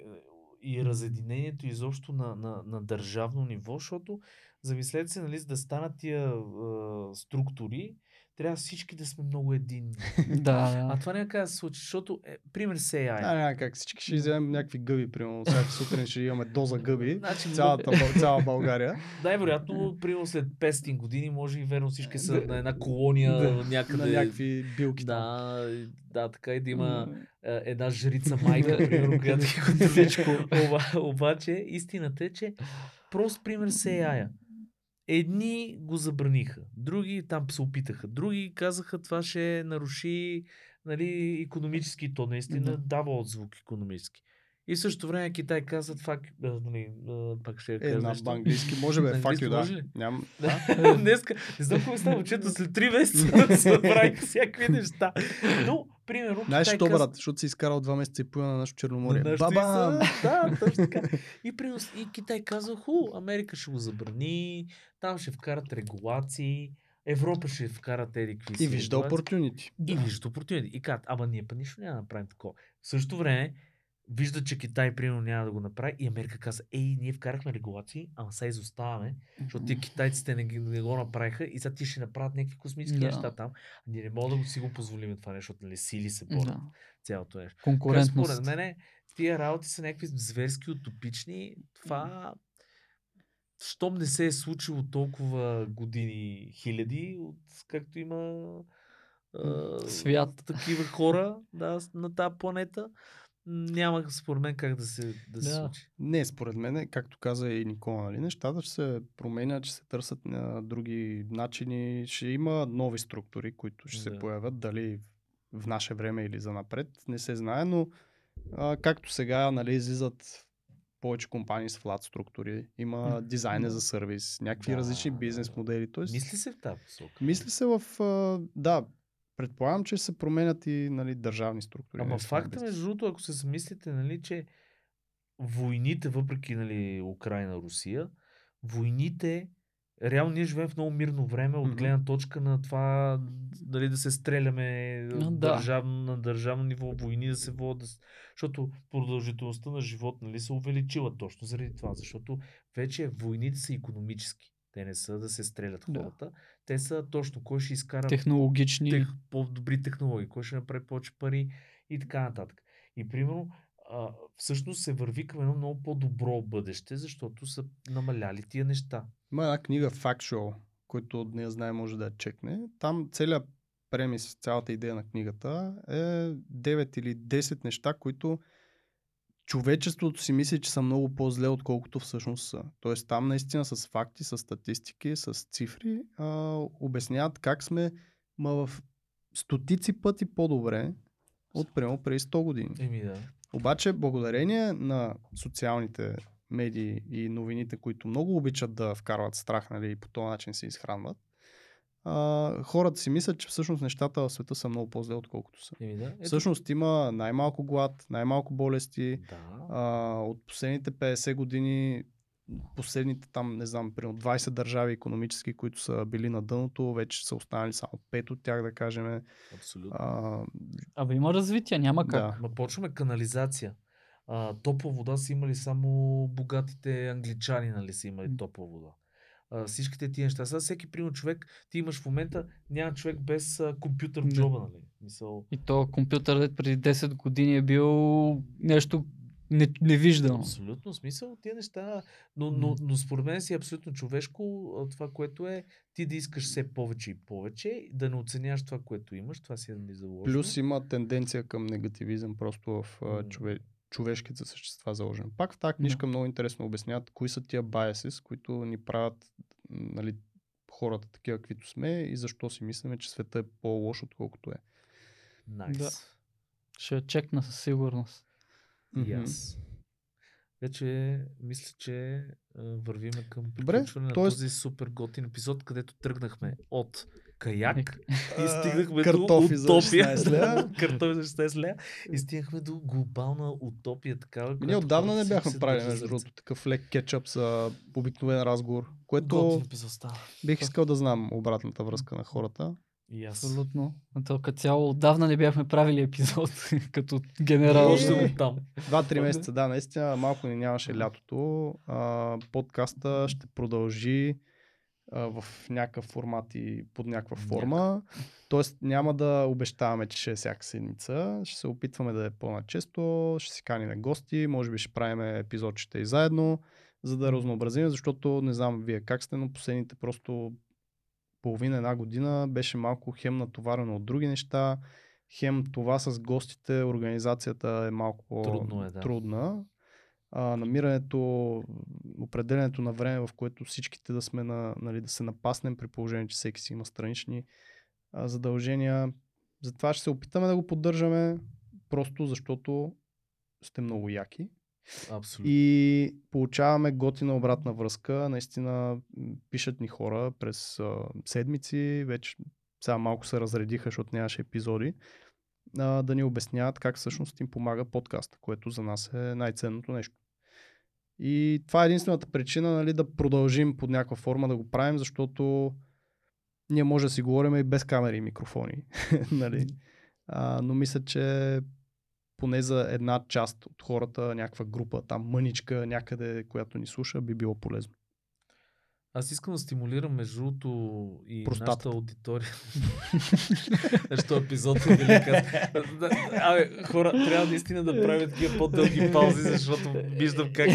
и разединението изобщо на, на, на държавно ниво, защото замислете се, нали, за да станат тия а, структури, трябва всички да сме много единни. Да, А да. това няма как да се случи, защото, е, пример с AI. Да, няма как. Всички ще вземем някакви гъби, примерно. Всяка сутрин ще имаме доза гъби. Значи, Цялата, Бъл- цяла България. Най-вероятно, примерно след 500 години, може и верно всички са на една колония Да, някъде. На някакви билки. Да, и- да, така и да има е, една жрица майка, примерно, която ги. Оба, обаче, истината е, че прост пример с AI. Едни го забраниха, други там се опитаха, други казаха това ще наруши нали, економически, то наистина Да. дава отзвук економически. И в същото време Китай казват, фак, нали, пак ще Е, кажа на нещо. английски може бе, fuck английски you, да. Ням... Днеска, не знам какво става, чето след 3 месеца се направиха всякакви неща. Но, примерно, Знаеш, Китай що, каза- брат? Защото си изкарал два месеца и половина на нашото Черноморие. на нашето Бабам! иза- Да, точно така. И, при, и Китай казва, ху, Америка ще го забрани, там ще вкарат регулации, Европа ще вкарат еди какви си И вижда opportunity. И вижда opportunity. И казват, ама ние па нищо няма да направим такова. В същото време, вижда, че Китай, примерно, няма да го направи и Америка каза, ей, ние вкарахме регулации, ама сега изоставаме, защото тия китайците не, не го направиха и сега ти ще направят някакви космически Да. неща там. А ние не можем да си го позволим това нещо, нали, сили се борят Да. цялото нещо. Така, Конкурентност. Според мен тия работи са някакви зверски утопични. Това, щом не се е случило толкова години, хиляди, от както има Свят. такива хора да, на тази планета, няма според мен как да се, да се Да. случи. Не, според мен, както каза и Никола, нали, нещата ще се променят, ще се търсят на други начини, ще има нови структури, които ще се Да. появят, дали в наше време или за напред, не се знае, но а, както сега нали, излизат повече компании с флат структури, има дизайни да. за сервис, някакви Да, различни бизнес модели. Тоест, Мисли се в тази посока. мисли се в... А, да, предполагам, че се променят и нали, държавни структури. Ама не само факт е, бизнес. между другото, ако се замислите, нали, че войните, въпреки нали, Украина-Русия, войните, реално ние живеем в много мирно време от гледна точка на това дали да се стреляме да. държавно, на държавно ниво, войни да се водят, защото продължителността на живот нали, се увеличила точно заради това, защото вече войните са економически. Те не са да се стрелят Да. хората. Те са точно кой ще изкара Технологични. тех, по-добри технологии, кой ще направи повече пари и така нататък. И примерно, а, всъщност се върви към едно много по-добро бъдеще, защото са намаляли тия неща. Има една книга Factual, който не знае може да я чекне. Там целият премис, цялата идея на книгата е 9 или 10 неща, които човечеството си мисли, че са много по-зле, отколкото всъщност са. Тоест там наистина с факти, с статистики, с цифри а, обясняват как сме ма в стотици пъти по-добре от примерно преди 100 години. Еми да. Обаче, благодарение на социалните медии и новините, които много обичат да вкарват страх нали, и по този начин се изхранват, а, хората си мислят, че всъщност нещата в света са много по-зле, отколкото са. Еми да. Ето, Всъщност има най-малко глад, най-малко болести. да. А, от последните 50 години, последните там, не знам, примерно 20 държави економически, които са били на дъното, вече са останали само 5 от тях, да кажем. Абсолютно. А, Абе има развитие, няма как. да. Ма почваме канализация. А, топла вода са имали само богатите англичани, нали са имали топла вода. А, всичките тия неща. Сега всеки примерно човек, ти имаш в момента, няма човек без а, компютър в Да. джоба, нали? Мисъл, И то компютър преди 10 години е бил нещо не, невиждано. Абсолютно смисъл тия неща, но, но, но според мен си е абсолютно човешко това, което е ти да искаш все повече и повече, да не оценяваш това, което имаш, това си е ни заложено. Плюс има тенденция към негативизъм просто в а, М. чове, човешките същества заложен. Пак в тази книжка много интересно обясняват кои са тия biases, които ни правят нали, хората такива, каквито сме и защо си мислиме, че света е по-лош, отколкото е. Найс. Да. Ще я чекна със сигурност. И аз. Вече мисля, че вървиме към Добре, приключване на тоест- този супер готин епизод, където тръгнахме от каяк и стигнахме картофи до за утопия. 16 лева. картофи за 16 лева. И стигнахме до глобална утопия такава. Ние отдавна не бяхме правили, между другото, такъв лек кетчъп за обикновен разговор, което бих искал да знам обратната връзка на хората. Аз. Абсолютно. Като цяло отдавна не бяхме правили епизод като генерал. Още от там. Два-три месеца, да, наистина малко ни нямаше лятото. А, подкаста ще продължи в някакъв формат и под някаква форма. Тоест няма да обещаваме, че ще е всяка седмица. Ще се опитваме да е по-начесто, ще си каним гости, може би ще правим епизодчета и заедно, за да разнообразим, защото не знам вие как сте, но последните просто половина една година беше малко хем натоварено от други неща, хем това с гостите, организацията е малко Трудно е, да. трудна. А, намирането, определенето на време, в което всичките да сме на, нали, да се напаснем при положение, че всеки си има странични а, задължения. Затова ще се опитаме да го поддържаме, просто защото сте много яки. Абсолютно. И получаваме готина обратна връзка. Наистина пишат ни хора през а, седмици, вече сега малко се разредиха, защото нямаше епизоди, а, да ни обясняват как всъщност им помага подкаста, което за нас е най-ценното нещо. И това е единствената причина нали, да продължим под някаква форма да го правим, защото ние може да си говорим и без камери и микрофони. нали? а, но мисля, че поне за една част от хората, някаква група, там мъничка някъде, която ни слуша, би било полезно. Аз искам да стимулирам между другото и Простатата. нашата аудитория. Защо епизод е велика. Абе, хора, трябва наистина да правят такива по-дълги паузи, защото виждам как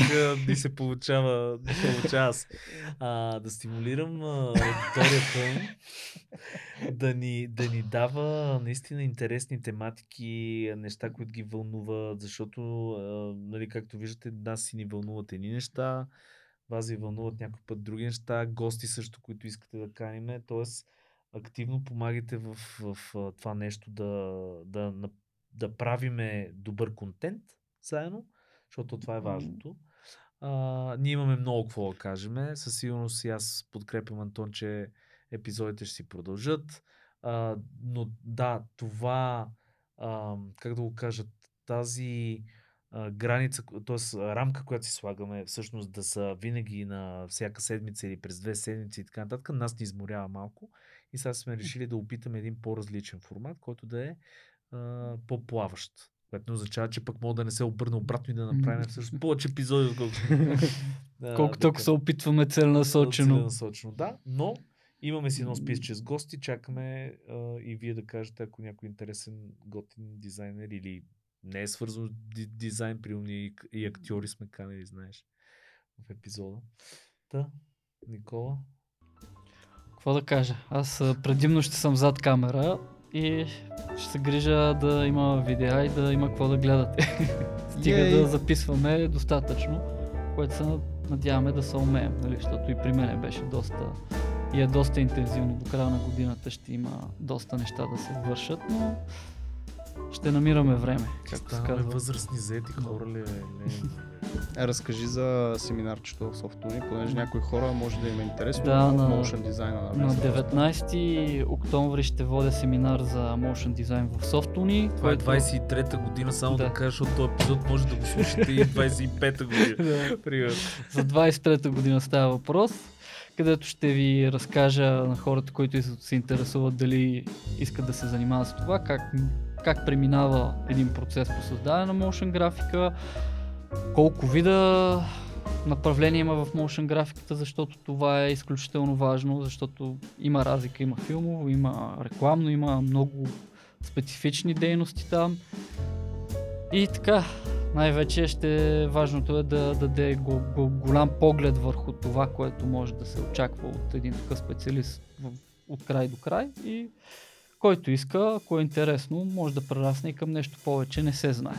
ни се получава, ни получава аз. А, да стимулирам аудиторията да ни, да ни дава наистина интересни тематики, неща, които ги вълнуват, защото, нали, както виждате, нас си ни вълнуват едни неща, вас ви вълнуват някой път други неща, гости също, които искате да каниме, т.е. активно помагайте в, в, а, това нещо да, да, на- да правиме добър контент заедно, защото това е важното. А, ние имаме много какво да кажем. Със сигурност и аз подкрепям Антон, че епизодите ще си продължат. А, но да, това, а, как да го кажа, тази граница, т.е. рамка, която си слагаме, всъщност да са винаги на всяка седмица или през две седмици и така нататък, нас ни изморява малко. И сега сме решили да опитаме един по-различен формат, който да е а, по-плаващ. Което не означава, че пък мога да не се обърна обратно и да направим всъщност повече епизоди, отколкото. Да, Колкото да се опитваме целенасочено. Целенасочено, да. Но имаме си едно списъче с гости, чакаме а, и вие да кажете, ако някой интересен готин дизайнер или не е свързано с ди- дизайн, при и, и актьори сме канали, знаеш, в епизода. Та, Никола, Какво да кажа? Аз предимно ще съм зад камера и ще се грижа да има видеа и да има какво да гледате. Стига Ей! да записваме достатъчно, което се надяваме да се умеем, нали? защото и при мен беше доста и е доста интензивно. До края на годината ще има доста неща да се вършат, но ще намираме време, както се казва. възрастни заети хора ли? Не. Е, разкажи за семинарчето в Софтуни, понеже някои хора може да им е интересно. Да, на- motion дизайна на, На Весела. 19 октомври ще водя семинар за motion дизайн в Софтуни. Това е 23-та година, само да, Да. кажа, защото този епизод може да го слушате и 25-та година. Да. Примерно. За 23-та година става въпрос, където ще ви разкажа на хората, които се интересуват дали искат да се занимават с това, как, как преминава един процес по създаване на motion графика, колко вида направление има в motion графиката, защото това е изключително важно, защото има разлика, има филмово, има рекламно, има много специфични дейности там. И така, най-вече ще важното е да даде го, го, голям поглед върху това, което може да се очаква от един такъв специалист от край до край и който иска, ако е интересно, може да прерасне и към нещо повече, не се знае.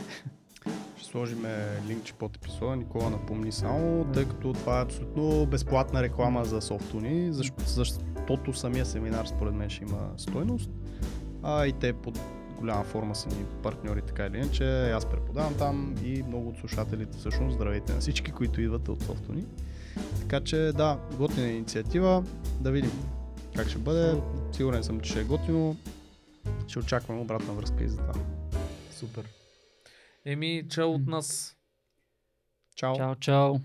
Ще сложим линкче под епизода. Никола напомни само, тъй като това е абсолютно безплатна реклама за Софтуни, защото, защото самия семинар според мен ще има стойност. А и те под голяма форма са ни партньори, така или иначе. Аз преподавам там и много от слушателите всъщност. Здравейте на всички, които идват от Софтуни. Така че да, готина инициатива. Да видим как ще бъде. Сигурен съм, че ще е готино. Ще очаквам обратна връзка и за това. Супер. Еми, чао от нас. Чао! Чао, чао!